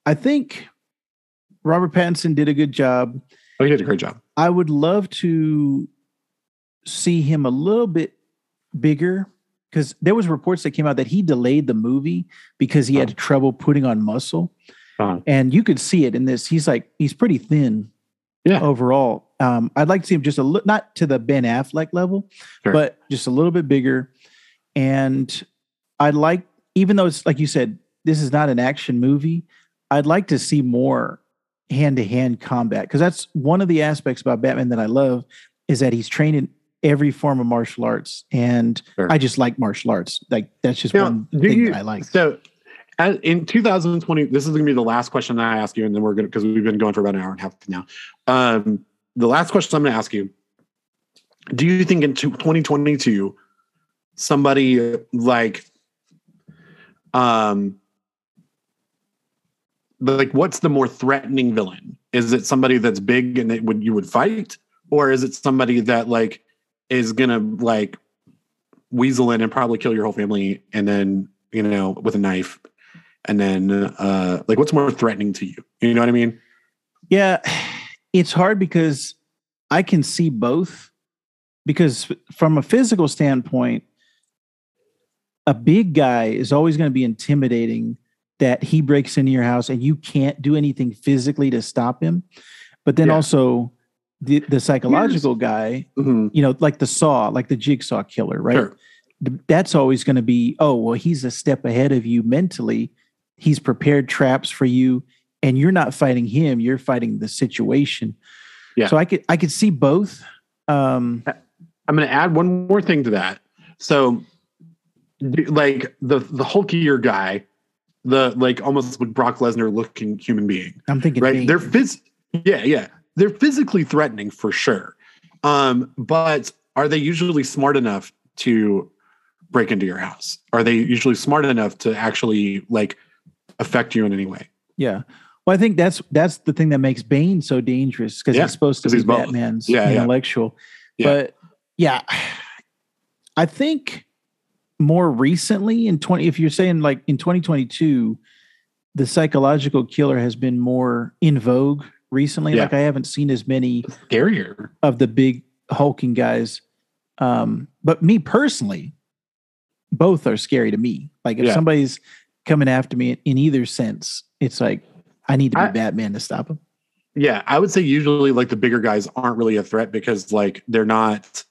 I think Robert Pattinson did a good job. Oh, he did a great job. I would love to see him a little bit bigger because there was reports that came out that he delayed the movie because he had trouble putting on muscle. Uh-huh. And you could see it in this. He's like he's pretty thin. Yeah. Overall, um, I'd like to see him just a little, not to the Ben Affleck level, Sure. but just a little bit bigger. And I'd like, even though it's like you said, this is not an action movie. I'd like to see more hand to hand combat because that's one of the aspects about Batman that I love is that he's trained in every form of martial arts, and Sure. I just like martial arts. Like that's just Now, one thing you- that I like. So, as, in 2020, this is going to be the last question that I ask you, and then we're going to because we've been going for about an hour and a half now. Um, the last question I'm going to ask you: Do you think in 2022, somebody like, um, like what's the more threatening villain? Is it somebody that's big and it would you would fight, or is it somebody that like is gonna like weasel in and probably kill your whole family and then you know with a knife and then uh like what's more threatening to you you know what i mean Yeah, it's hard because I can see both. Because from a physical standpoint, a big guy is always going to be intimidating that he breaks into your house and you can't do anything physically to stop him. But then Yeah. also the, the psychological guy, Mhm. you know, like the saw, like the jigsaw killer, right? Sure. that's always going to be oh well he's a step ahead of you mentally he's prepared traps for you and you're not fighting him you're fighting the situation Yeah. so i could i could see both um i'm going to add one more thing to that so like the the hulkier guy the like almost like brock lesnar looking human being i'm thinking right they're phys- yeah yeah they're physically threatening for sure. Um but are they usually smart enough to break into your house? Are they usually smart enough to actually like affect you in any way? Yeah. Well i think that's that's the thing that makes bane so dangerous because Yeah, he's supposed to be batman's Yeah, intellectual. Yeah. but yeah i think more recently in 20 if you're saying like in 2022 the psychological killer has been more in vogue recently Yeah. like i haven't seen as many scarier of the big hulking guys um but me personally both are scary to me like if Yeah. somebody's coming after me in either sense it's like i need to be I- batman to stop him Yeah, I would say usually like the bigger guys aren't really a threat because like they're not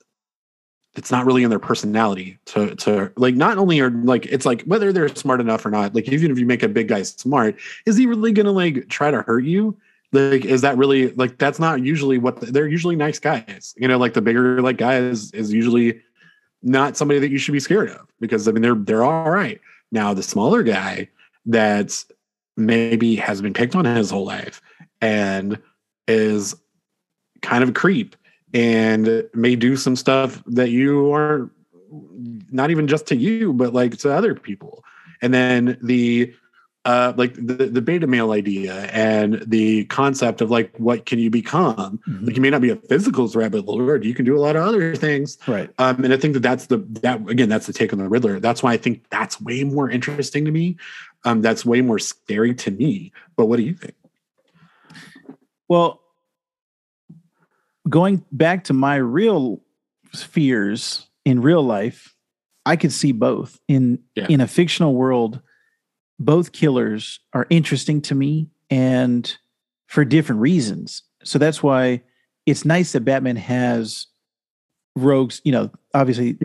it's not really in their personality to to like not only are like it's like whether they're smart enough or not, like even if you make a big guy smart, is he really gonna like try to hurt you? Like, is that really like that's not usually what the, they're usually nice guys, you know, like the bigger like guy is usually not somebody that you should be scared of because I mean they're they're all right. Now the smaller guy that maybe has been picked on his whole life and is kind of a creep and may do some stuff that you are not even just to you but like to other people and then the uh like the, the beta male idea and the concept of like what can you become like you may not be a physical threat but lord you can do a lot of other things right um, and I think that that's the that again that's the take on the Riddler. That's why I think that's way more interesting to me. Um, that's way more scary to me. But what do you think? well going back to my real fears in real life i could see both in Yeah. in a fictional world both killers are interesting to me and for different reasons. So that's why it's nice that batman has rogues you know obviously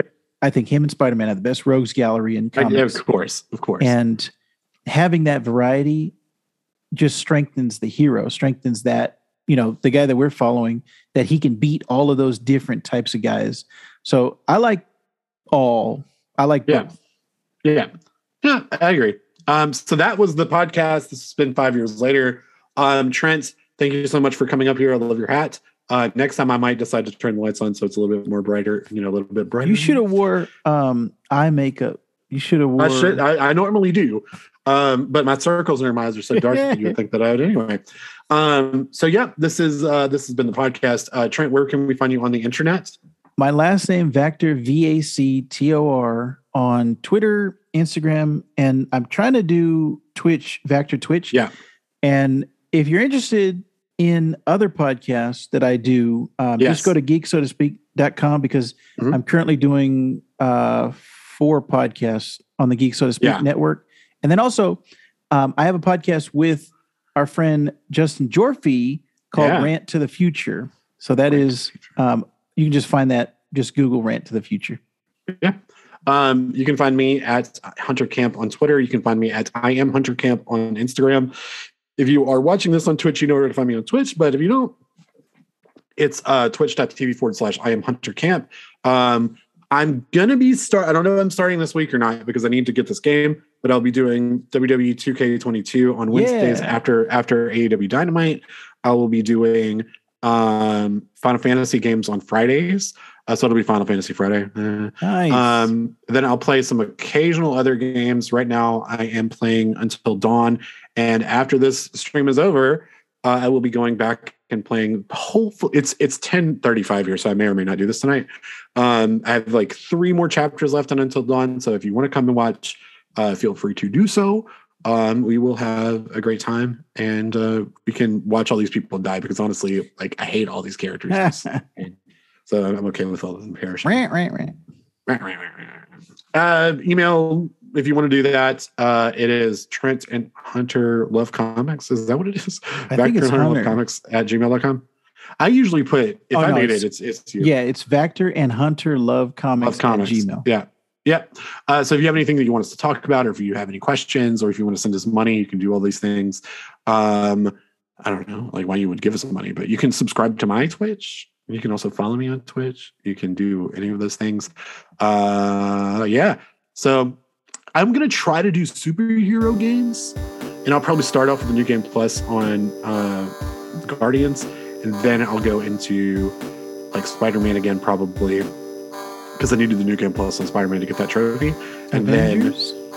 i think him and spider-man have the best rogues gallery in comics of course, of course. and having that variety just strengthens the hero strengthens that you know the guy that we're following that he can beat all of those different types of guys. So i like all. I like Yeah. both. Yeah, yeah, I agree. Um, so that was the podcast. This has been five years later. Um, Trent, thank you so much for coming up here. I love your hat. Uh, next time I might decide to turn the lights on so it's a little bit more brighter. You know, a little bit brighter. you should have wore um eye makeup you should have wore I should. I, I normally do, um, but my circles under my eyes are so dark that you would think that I would anyway. Um, so yeah, this is uh, this has been the podcast. Uh, Trent, where can we find you on the internet? my last name Vactor V A C T O R on Twitter, Instagram, and I'm trying to do Twitch Vector Twitch. Yeah. And if you're interested, in other podcasts that I do, um, Yes. just go to geek so to speak.com because Mhm. I'm currently doing uh, four podcasts on the Geek So to Speak Yeah. network. And then also, um, I have a podcast with our friend Justin Jorfy called Yeah. Rant to the Future. So that is, um, you can just find that, just Google Rant to the Future. Um, you can find me at Hunter Camp on Twitter. You can find me at I am Hunter Camp on Instagram. If you are watching this on Twitch, you know where to find me on Twitch. But if you don't, it's uh, twitch.tv forward slash I am Hunter Camp. Um, I'm gonna be start. I don't know if I'm starting this week or not because I need to get this game. But I'll be doing WWE 2K22 on Wednesdays Yeah. after after AEW Dynamite. I will be doing um, Final Fantasy games on Fridays. Uh, so it'll be Final Fantasy Friday. Uh, Nice. um, then I'll play some occasional other games. Right now, I am playing Until Dawn, and after this stream is over, uh, I will be going back and playing. Hopefully, it's it's ten thirty five here, so I may or may not do this tonight. Um, I have like three more chapters left on Until Dawn, so if you want to come and watch, uh, feel free to do so. Um, we will have a great time, and uh, we can watch all these people die because honestly, like I hate all these characters, so I'm okay with all of them perishing. Rant, rant, rant. Uh, email if you want to do that. Uh, it is Trent and Hunter Love Comics. Is that what it is? I think it's and Hunter Love Comics at gmail.com. I usually put if Oh, I no, made it's- it, it's it's you. Yeah, it's Vector and Hunter Love Comics, Love Comics. at Gmail. Yeah. Yeah. Uh, so if you have anything that you want us to talk about, or if you have any questions, or if you want to send us money, you can do all these things. Um, I don't know, like why you would give us money, but you can subscribe to my Twitch. You can also follow me on Twitch. You can do any of those things. Uh, yeah. So I'm gonna try to do superhero games, and I'll probably start off with the new game plus on uh, Guardians, and then I'll go into like Spider-Man again, probably because I needed the new game plus on Spider-Man to get that trophy. And Avengers? then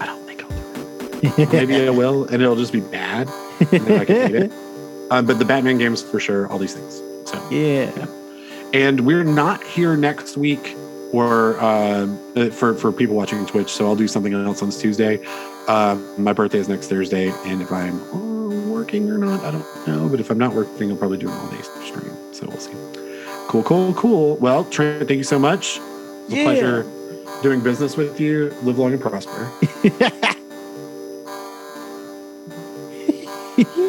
I don't think I'll do it. Maybe I will, and it'll just be bad. and then I can hate it. Um, but the Batman games for sure, all these things. So yeah. And we're not here next week or uh, uh, for, for people watching Twitch. So I'll do something else on Tuesday. Uh, my birthday is next Thursday. And if I'm working or not, I don't know. But if I'm not working, I'll probably do an all day stream. So we'll see. Cool, cool, cool. Well, Trent, thank you so much. It's yeah. a pleasure doing business with you. Live long and prosper.